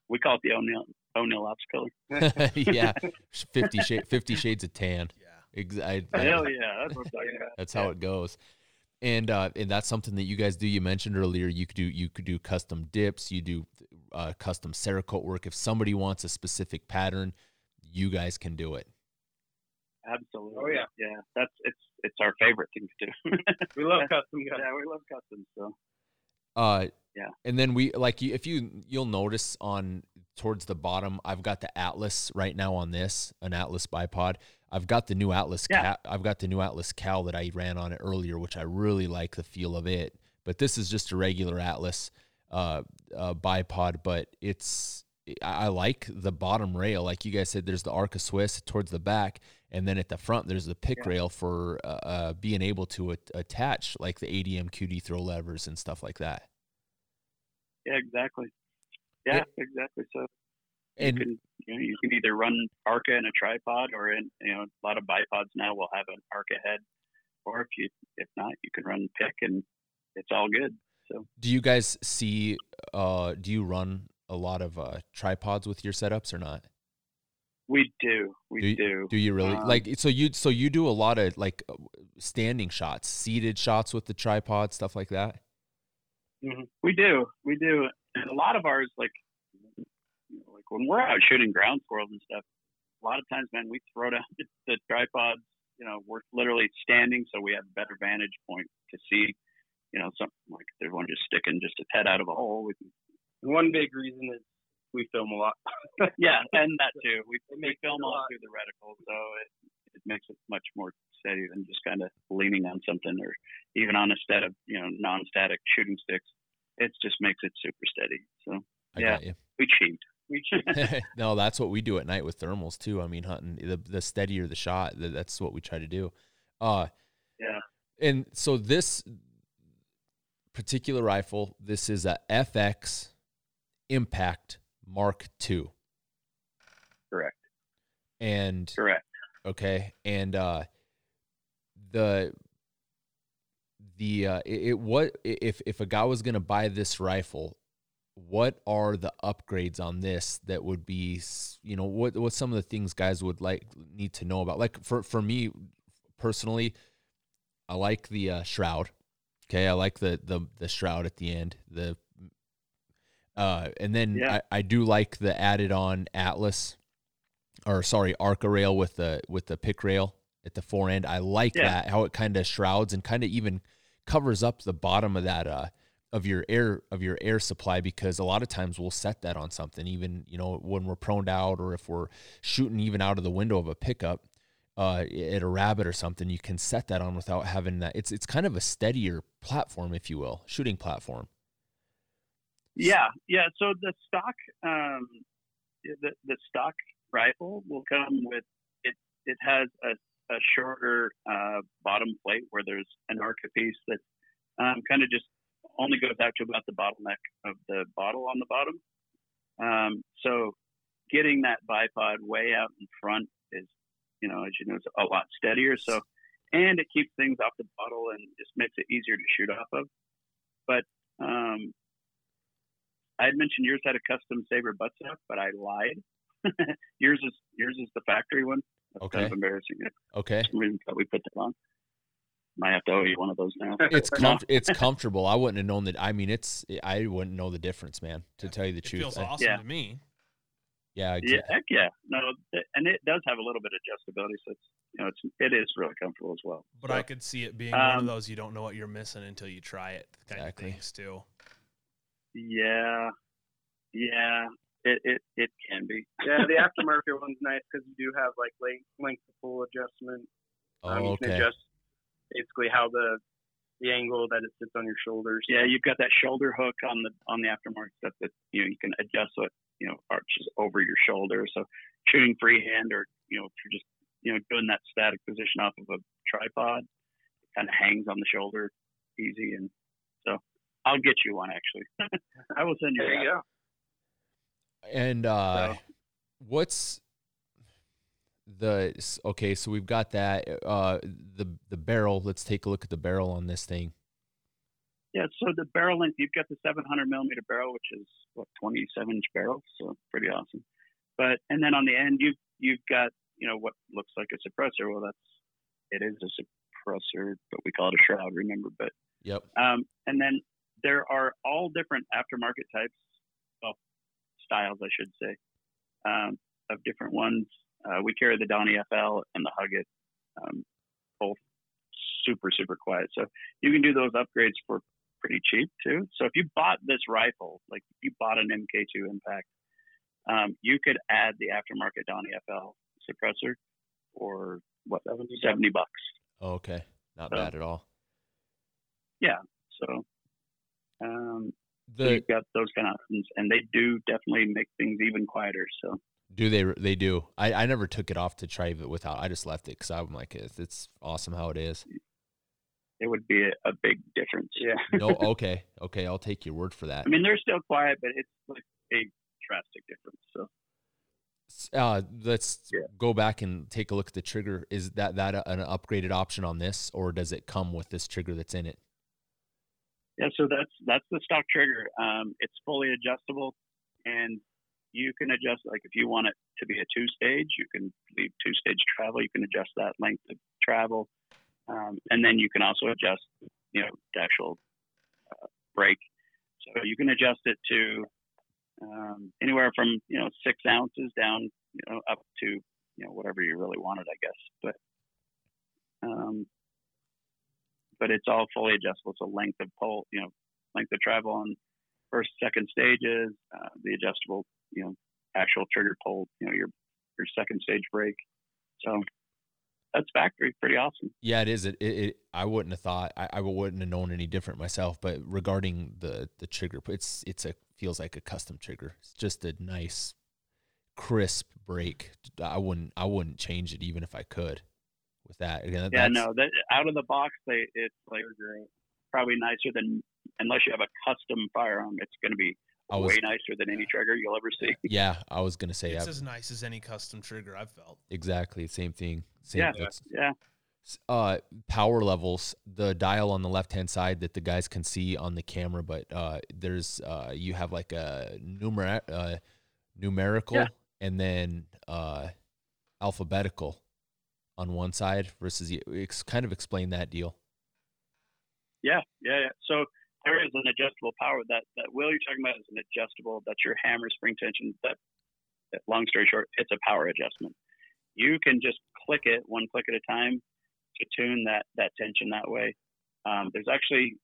we call it the O'Neill O'Neill Ops color. yeah, fifty shade, fifty shades of tan. Yeah. Ex- I- Hell yeah, that's what I'm talking about. That's how it goes. And uh, and that's something that you guys do. You mentioned earlier you could do you could do custom dips. You do uh, custom Cerakote work. If somebody wants a specific pattern, you guys can do it. Absolutely. Oh, yeah. yeah. That's it's it's our favorite thing to do. We love custom guns. yeah, we love customs. So Uh, Yeah. And then we like you, if you you'll notice on towards the bottom, I've got the Atlas right now on this an Atlas bipod. I've got the new Atlas Yeah. cal, I've got the new Atlas Cal that I ran on it earlier, which I really like the feel of it. But this is just a regular Atlas uh, uh, bipod, but it's I I like the bottom rail. Like you guys said, there's the Arca Swiss towards the back, and then at the front there's the pick Yeah. rail for uh, uh, being able to attach like the ADM QD throw levers and stuff like that. yeah, exactly. Yeah, exactly. So And you can you know you can either run Arca in a tripod or in you know a lot of bipods now will have an Arca head, or if you if not you can run pick and it's all good. So do you guys see? Uh, do you run a lot of uh, tripods with your setups or not? We do we Do you- do. Do you really Um, like? So you so you do a lot of like uh, standing shots, seated shots with the tripod, stuff like that. Mhm. We do, we do, and a lot of ours, like, you know, like when we're out shooting ground squirrels and stuff, a lot of times, man, we throw down the, the tripods. You know, we're literally standing, so we have a better vantage point to see. You know, something like there's one just sticking just its head out of a hole. We can, One big reason is we film a lot. yeah, and that too. We, It we film a all lot. through the reticle, so it it makes it much more steady than just kind of leaning on something or even on a set of you know non-static shooting sticks. It just makes it super steady. So I Yeah. got you. we cheat. We cheat. no, that's what we do at night with thermals too. I mean, hunting the the steadier the shot, th- that's what we try to do. Uh, yeah. and so this particular rifle, this is a FX Impact Mark II, Correct. and Correct. okay, and uh, the the uh, it, it what if if a guy was gonna buy this rifle, what are the upgrades on this that would be you know what what some of the things guys would like need to know about like for for me personally i like the uh, shroud okay i like the the the shroud at the end the uh and then Yeah. I, I do like the added on atlas or sorry arca rail with the with the pick rail at the fore end. I like Yeah. that how it kind of shrouds and kind of even covers up the bottom of that uh of your air of your air supply because a lot of times we'll set that on something even you know when we're proned out or if we're shooting even out of the window of a pickup uh at a rabbit or something you can set that on without having that it's it's kind of a steadier platform if you will shooting platform Yeah, yeah. So the stock, um, the the stock rifle will come with it. It has a, a shorter uh, bottom plate where there's an Arca piece that um, kind of just only goes out to about the bottleneck of the bottle on the bottom. Um, so getting that bipod way out in front is, you know, as you know, it's a lot steadier. So, and it keeps things off the bottle and just makes it easier to shoot off of. But um, I had mentioned yours had a custom saber buttstock, but I lied. yours is yours is the factory one. That's kind of Okay. embarrassing. okay That's the reason that we put that on. Might have to owe you one of those now. it's No. comf- it's comfortable i wouldn't have known that i mean it's i wouldn't know the difference man to tell you the It truth feels I- awesome Yeah. to me. yeah, Yeah, heck yeah. No, and it does have a little bit of adjustability, so it's you know it's it is really comfortable as well. But So, I could see it being one of um, those you don't know what you're missing until you try it kind Exactly. of things too. Yeah, yeah, it it it can be. Yeah, the aftermarket one's nice because you do have like length, length of pull adjustment. Um, oh, you can okay adjust basically how the the angle that it sits on your shoulders. Yeah, you've got that shoulder hook on the on the aftermarket stuff that you know you can adjust so it you know arches over your shoulder. So shooting freehand or you know if you're just you know doing that static position off of a tripod, it kind of hangs on the shoulder easy. And I'll get you one actually. I will send you. There you go. and uh So- what's the okay so we've got that uh the the barrel let's take a look at the barrel on this thing Yeah, so the barrel length, you've got the 700 millimeter barrel, which is what 27 inch barrel, so pretty awesome. But and then on the end, you you've got you know what looks like a suppressor. Well, that's it is a suppressor, but we call it a shroud. Remember, but yep um, and then there are all different aftermarket types, well, styles, I should say, um, of different ones. Uh, we carry the Donny FL and the Huggett, um, both super, super quiet. So you can do those upgrades for pretty cheap too. So if you bought this rifle, like if you bought an MK2 Impact, um, you could add the aftermarket Donny FL suppressor for what 70 bucks. oh, okay not So- bad at all Yeah, So um, so the you've got those kind of options, and they do definitely make things even quieter. So do they they do i i never took it off to try it without i just left it because i'm like it's, it's awesome how it is it would be a, a big difference. Yeah. no okay okay i'll take your word for that I mean, they're still quiet, but it's like a drastic difference. So uh let's Yeah. go back and take a look at the trigger is that that a, an upgraded option on this or does it come with this trigger that's in it yeah, so that's that's the stock trigger. Um, it's fully adjustable, and you can adjust like if you want it to be a two stage, you can leave two stage travel. You can adjust that length of travel, um, and then you can also adjust, you know, the actual uh, break. So you can adjust it to um, anywhere from you know six ounces down, you know, up to you know whatever you really wanted, I guess. But um, but it's all fully adjustable. So length of pole, you know, length of travel on first, second stages, uh, the adjustable, you know, actual trigger pull, you know, your your second stage break. So that's factory, pretty awesome. Yeah, it is. It, it, it I wouldn't have thought. I, I wouldn't have known any different myself. But regarding the the trigger, it's it's a feels like a custom trigger. It's just a nice, crisp break. I wouldn't I wouldn't change it even if I could. With that, again, Yeah, no, that out of the box, they it's like probably nicer than unless you have a custom firearm. It's going to be I was way nicer than any trigger you'll ever see. yeah, I was gonna say It's yeah, as nice as any custom trigger I've felt. exactly same thing. Same, Yeah. that's- Yeah, uh power levels the dial on the left hand side that the guys can see on the camera but uh there's uh you have like a numer uh numerical Yeah. and then uh alphabetical on one side versus kind of explain that deal Yeah, yeah, yeah. So there is an adjustable power that that wheel you're talking about is an adjustable. That's your hammer spring tension. That, that long story short, it's a power adjustment. You can just click it one click at a time to tune that that tension that way. Um, there's actually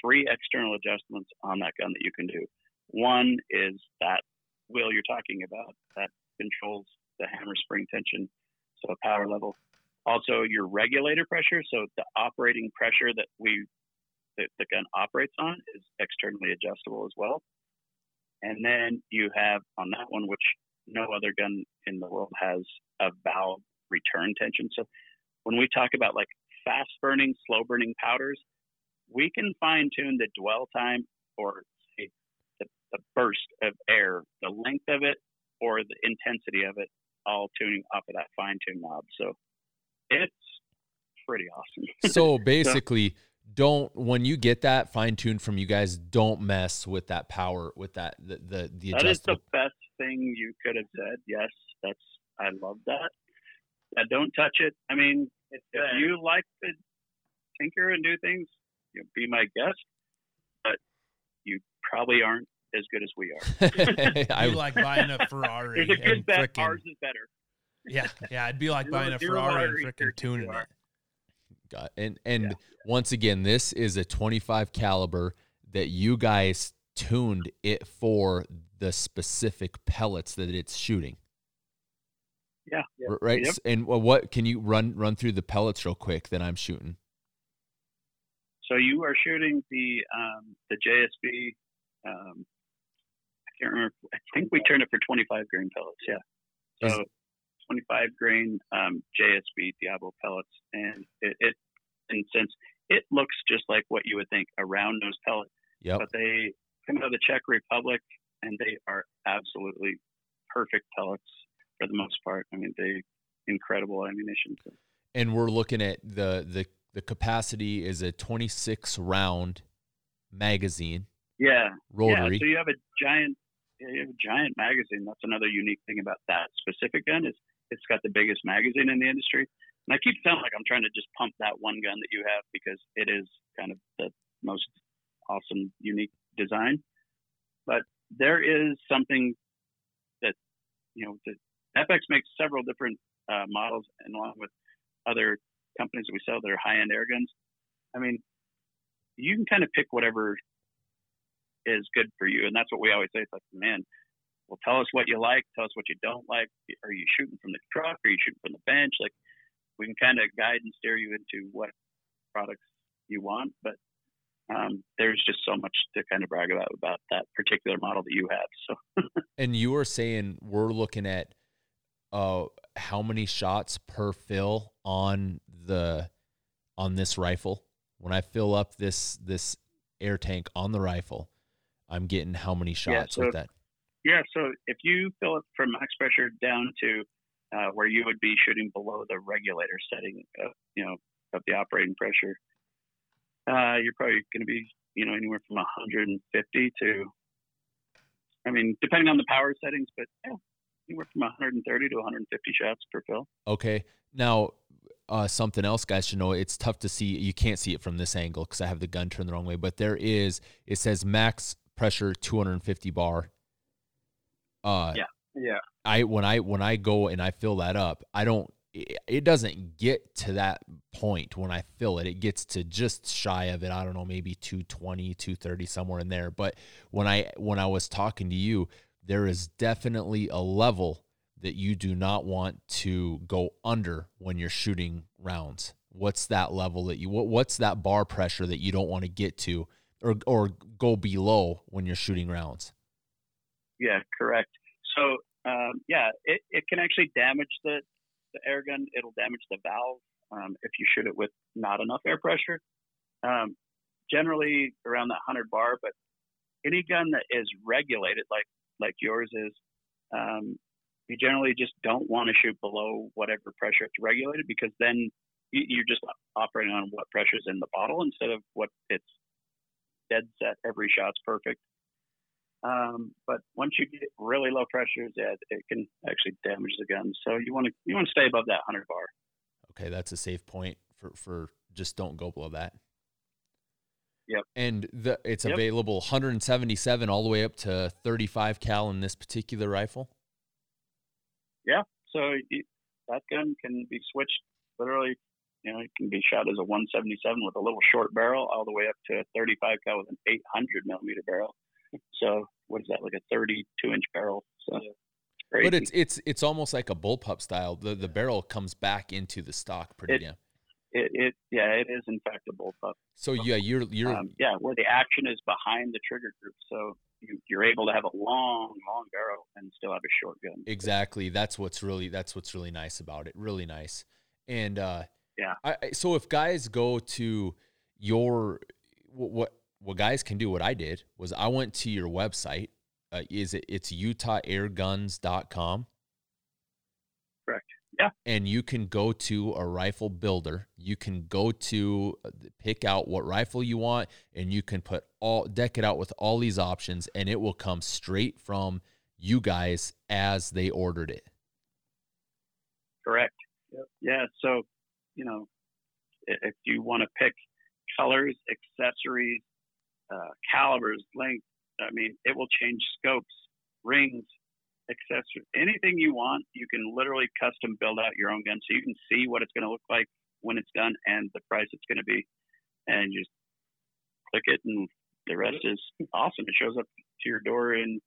three external adjustments on that gun that you can do. One is that wheel you're talking about that controls the hammer spring tension, so power level. Also, your regulator pressure, so the operating pressure that we that the gun operates on is externally adjustable as well. And then you have on that one, which no other gun in the world has, a valve return tension. So when we talk about like fast burning, slow burning powders, we can fine tune the dwell time or the, the burst of air, the length of it, or the intensity of it, all tuning off of that fine tune knob. So it's pretty awesome. so basically, don't when you get that fine tuned from you guys, don't mess with that power with that the the, the That is the best thing you could have said. Yes, that's I love that. Yeah, don't touch it. I mean, if you like to tinker and do things, you know, be my guest. But you probably aren't as good as we are. I like buying a Ferrari. There's a good bet. Frickin', ours is better. Yeah, yeah. I'd be like buying a Ferrari and freaking tuning it. Got and and yeah. once again, this is a 25 caliber that you guys tuned it for the specific pellets that it's shooting. Yeah. yeah. Right. Yep. And what can you run run through the pellets real quick that I'm shooting? So you are shooting the um, the JSB. Um, I can't remember. I think we turned it for 25 grain pellets. Yeah. So 25 grain um, JSB Diablo pellets, and it, it, in sense, it looks just like what you would think a round nose pellet. Yep. But they come out of the Czech Republic, and they are absolutely perfect pellets for the most part. I mean, they incredible ammunition. And we're looking at the the the capacity is a 26 round magazine. Yeah. Rotary. Yeah, so you have a giant you have a giant magazine. That's another unique thing about that specific gun is it's got the biggest magazine in the industry. And I keep sounding like I'm trying to just pump that one gun that you have because it is kind of the most awesome, unique design. But there is something that, you know, the, FX makes several different uh, models, and along with other companies that we sell that are high end air guns. I mean, you can kind of pick whatever is good for you. And that's what we always say. It's like, man, well, tell us what you like. Tell us what you don't like. Are you shooting from the truck? Are you shooting from the bench? Like, we can kind of guide and steer you into what products you want. But um, there's just so much to kind of brag about about that particular model that you have. So, and you were saying we're looking at uh, how many shots per fill on the on this rifle. When I fill up this this air tank on the rifle, I'm getting how many shots yeah, so, with that? Yeah, so if you fill it from max pressure down to uh, where you would be shooting below the regulator setting, of, you know, of the operating pressure, uh, you're probably going to be, you know, anywhere from 150 to, I mean, depending on the power settings, but yeah, anywhere from 130 to 150 shots per fill. Okay. Now, uh, something else guys should know it's tough to see you can't see it from this angle because i have the gun turned the wrong way but there is it says max pressure 250 bar. Uh yeah yeah. I when i when i go and i fill that up i don't it doesn't get to that point when i fill it. It gets to just shy of it. I don't know maybe 220 230 somewhere in there. But when i when i was talking to you there is definitely a level that you do not want to go under when you're shooting rounds? What's that level that you what, what's that bar pressure that you don't want to get to or or go below when you're shooting rounds? Yeah, correct. So um, yeah, it, it can actually damage the, the air gun. It'll damage the valve um, if you shoot it with not enough air pressure. Um, generally around that 100 bar, but any gun that is regulated like like yours is, um, you generally just don't want to shoot below whatever pressure it's regulated because then you're just operating on what pressure's in the bottle instead of what it's dead set. Every shot's perfect. Um, but once you get really low pressures, yeah, it can actually damage the gun. So you want to you want to stay above that 100 bar. Okay, that's a safe point for for just don't go below that. Yep. And the it's yep. available 177 all the way up to 35 cal in this particular rifle. Yeah. So that gun can be switched literally. You know, it can be shot as a 177 with a little short barrel, all the way up to a 35 cal with an 800 millimeter barrel. So what is that? Like a 32 inch barrel. So it's crazy. But it's it's it's almost like a bullpup style. The the barrel comes back into the stock pretty It- damn. it, it yeah, it is in fact a bullpup. So yeah, you're you're Um, yeah, where the action is behind the trigger group, so you, you're able to have a long, long barrel and still have a short gun. Exactly. That's what's really that's what's really nice about it. Really nice. And uh Yeah. I, I so if guys go to your wh- what what guys can do what I did was I went to your website. Uh, is it it's utahairguns.com. Correct. Yeah. And you can go to a rifle builder. You can go to uh, pick out what rifle you want and you can put all deck it out with all these options and it will come straight from you guys as they ordered it. Correct. Yeah. So, you know, if you want to pick colors, accessories, uh, calibers, length, I mean, it will change scopes, rings, accessories, anything you want. You can literally custom build out your own gun, so you can see what it's going to look like when it's done and the price it's going to be, and you just click it, and the rest is awesome. It shows up to your door in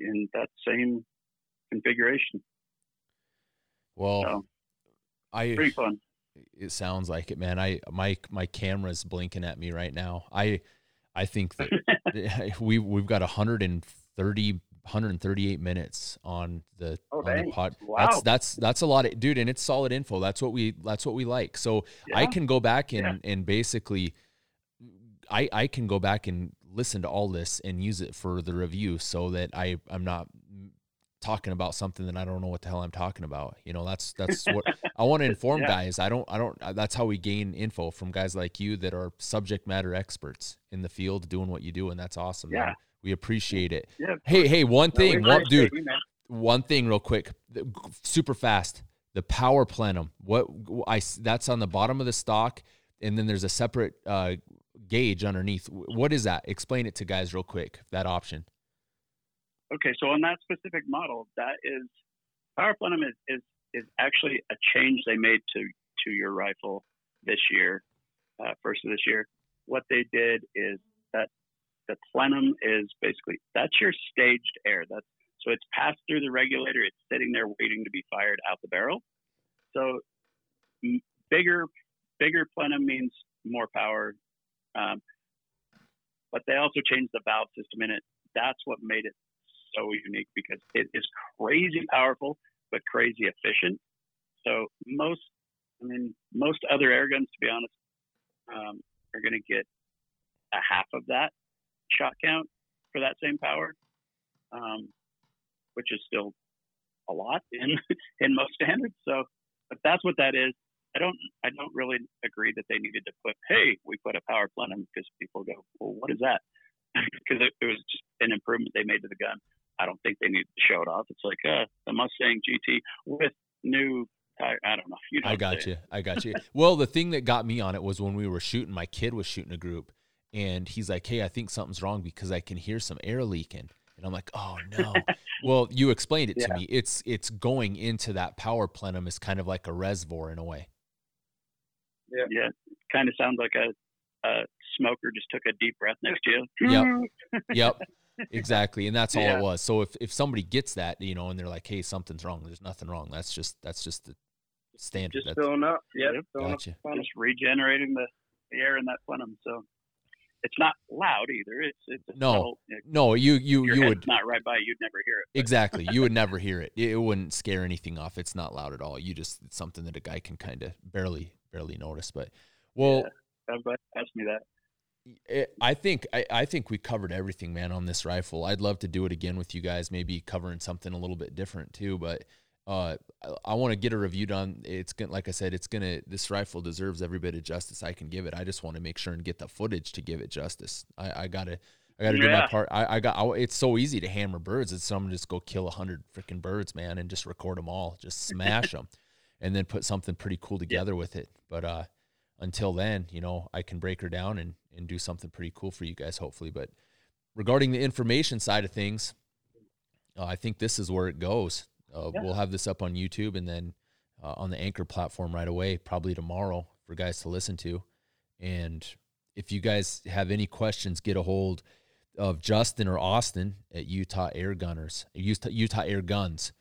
in that same configuration. Well, So I pretty fun. It sounds like it, man. I my my camera's blinking at me right now. I I think that we we've got 130 138 minutes on the Oh, on the pod. Wow. That's that's that's a lot of dude, and it's solid info. That's what we that's what we like. So I can go back and Yeah. and basically I I can go back and listen to all this and use it for the review so that I I'm not talking about something that I don't know what the hell I'm talking about. You know, that's that's what I want to inform Yeah. guys. I don't I don't uh, that's how we gain info from guys like you that are subject matter experts in the field doing what you do and that's awesome. man. Yeah. We appreciate it. Yeah. Hey, hey, one No, thing, one, dude, you, one thing real quick, super fast. The power plenum. What I that's on the bottom of the stock and then there's a separate uh, gauge underneath. What is that? Explain it to guys real quick. That option. Okay, so on that specific model, that is power plenum is, is is actually a change they made to to your rifle this year, uh, first of this year. What they did is that the plenum is basically that's your staged air. That's so it's passed through the regulator. It's sitting there waiting to be fired out the barrel. So bigger bigger plenum means more power, um, but they also changed the valve system in it. That's what made it so unique because it is crazy powerful but crazy efficient. So most, I mean, most other air guns, to be honest, um, are going to get a half of that shot count for that same power, um, which is still a lot in in most standards. So, but that's what that is. I don't I don't really agree that they needed to put hey we put a power plenum because people go well what is that because it, it was just an improvement they made to the gun. I don't think they needed to show it off. It's like uh, the Mustang GT with new tire. I don't know. You know I got you. I got you. well, the thing that got me on it was when we were shooting, my kid was shooting a group and he's like, Hey, I think something's wrong because I can hear some air leaking. And I'm like, Oh no. well, you explained it to me. It's it's going into that power plenum is kind of like a reservoir in a way. Yeah. Yeah, kind of sounds like a, a smoker just took a deep breath next to you. Yep. Yep. Exactly. And that's all Yeah. it was. So if, if somebody gets that, you know, and they're like, Hey, something's wrong, there's nothing wrong. That's just that's just the standard. Just That's- filling up. Yep. Yep. Filling Gotcha. up. funnel. Just regenerating the, the air in that plenum. So it's not loud either. It's it's No. subtle- if no, you you your you would not right by, you'd never hear it. Exactly. You would never hear it. It it wouldn't scare anything off. It's not loud at all. You just it's something that a guy can kind of barely barely notice. But well, I'm glad you asked me that. It, I think I, I think we covered everything, man, on this rifle. I'd love to do it again with you guys, maybe covering something a little bit different too. But uh, I, I want to get a review done. It's gonna, like I said, it's gonna. This rifle deserves every bit of justice I can give it. I just want to make sure and get the footage to give it justice. I, I gotta. I got to do my part. I, I got. I, it's so easy to hammer birds. It's so I'm gonna just go kill a hundred freaking birds, man, and just record them all, just smash them, and then put something pretty cool together with it. But uh, until then, you know, I can break her down and and do something pretty cool for you guys, hopefully. But regarding the information side of things, uh, I think this is where it goes. Uh, Yeah. We'll have this up on YouTube, and then uh, on the Anchor platform right away, probably tomorrow for guys to listen to. And if you guys have any questions, get a hold of Justin or Austin at Utah Air Gunners, Utah, Utah Air Guns,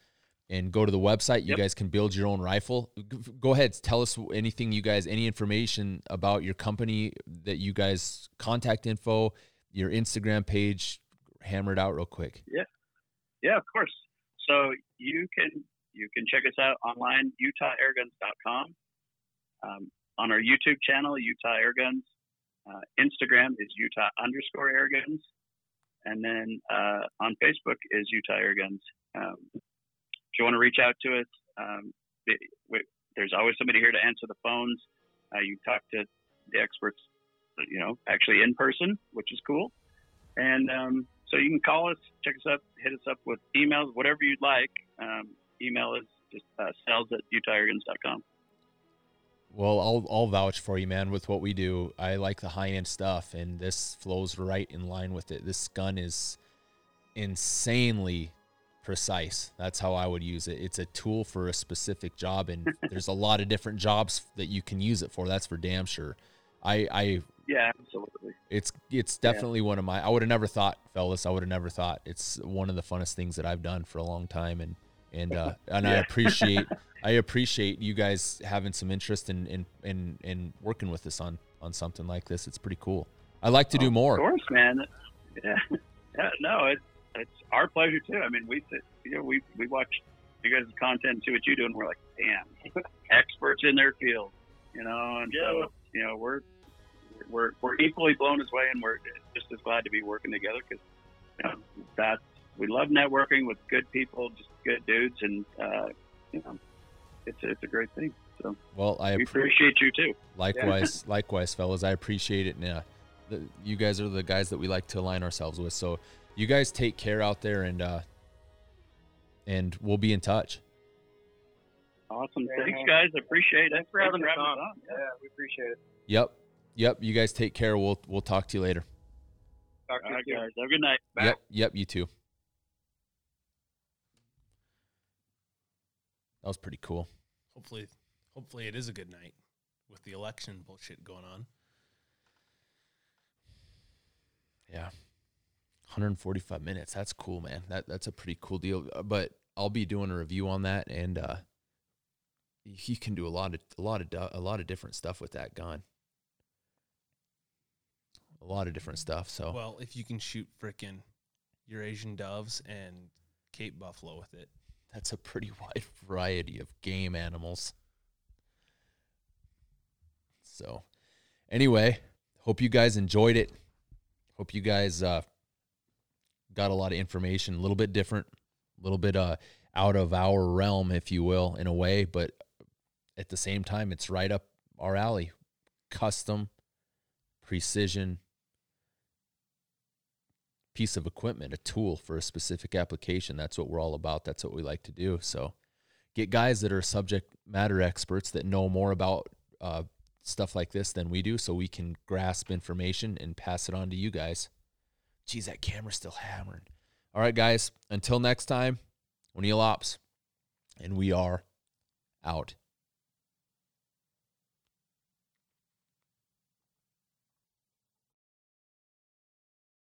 and go to the website. You Yep. guys can build your own rifle. Go ahead, tell us anything you guys, any information about your company that you guys contact info, your Instagram page. Hammer it out real quick. Yeah, yeah, of course. So you can you can check us out online, UtahAirguns.com. Um, on our YouTube channel, Utah Airguns. Uh, Instagram is Utah underscore Airguns, and then uh, on Facebook is Utah Airguns. Um, if you want to reach out to us, um, the- we, there's always somebody here to answer the phones. Uh, you talk to the experts, you know, actually in person, which is cool. And um, so you can call us, check us up, hit us up with emails, whatever you'd like. Um, email is just uh, sales at utahairguns.com. Well, I'll I'll vouch for you, man. With what we do, I like the high end stuff, and this flows right in line with it. This gun is insanely precise. That's how I would use it. It's a tool for a specific job, and there's a lot of different jobs that you can use it for. That's for damn sure. I I Yeah, absolutely. it's it's Yeah. definitely one of my. I would have never thought, fellas. I would have never thought. It's one of the funnest things that I've done for a long time, and and uh, and I appreciate I appreciate you guys having some interest in in in, in working with us on on something like this. It's pretty cool. I like to do more. Of course, man. Yeah, yeah. No, it's it's our pleasure too. I mean, we sit, you know, we we watch you guys' content and see what you do, and we're like, damn, experts in their field, you know. And so, you know, we're we're we're equally blown as way, and we're just as glad to be working together because you know, that's we love networking with good people, just good dudes, and uh, you know, it's it's a great thing. So Well, I we appre- appreciate you too. likewise, likewise, fellas. I appreciate it. And uh, you guys are the guys that we like to align ourselves with. So you guys take care out there, and uh, and we'll be in touch. Awesome. Thanks, guys. I appreciate it. Thanks for having us us on. Yeah, we appreciate it. Yep, yep. You guys take care. We'll we'll talk to you later. Talk to All you right, guys. Have a good night. Bye. Yep, yep. You too. That was pretty cool. Hopefully, hopefully it is a good night with the election bullshit going on. Yeah. 145 minutes. That's cool, man. That that's a pretty cool deal. Uh, But I'll be doing a review on that and uh you can do a lot of a lot of a lot of different stuff with that gun. A lot of different stuff. So Well, if you can shoot frickin' Eurasian doves and Cape buffalo with it, that's a pretty wide variety of game animals. So, anyway, hope you guys enjoyed it. Hope you guys uh, got a lot of information, a little bit different, a little bit uh, out of our realm, if you will, in a way, but at the same time, it's right up our alley. Custom, precision, piece of equipment, a tool for a specific application. That's what we're all about. That's what we like to do. So get guys that are subject matter experts that know more about uh, stuff like this than we do so we can grasp information and pass it on to you guys. Geez, that camera's still hammering. All right, guys, until next time, O'Neill Ops, and we are out.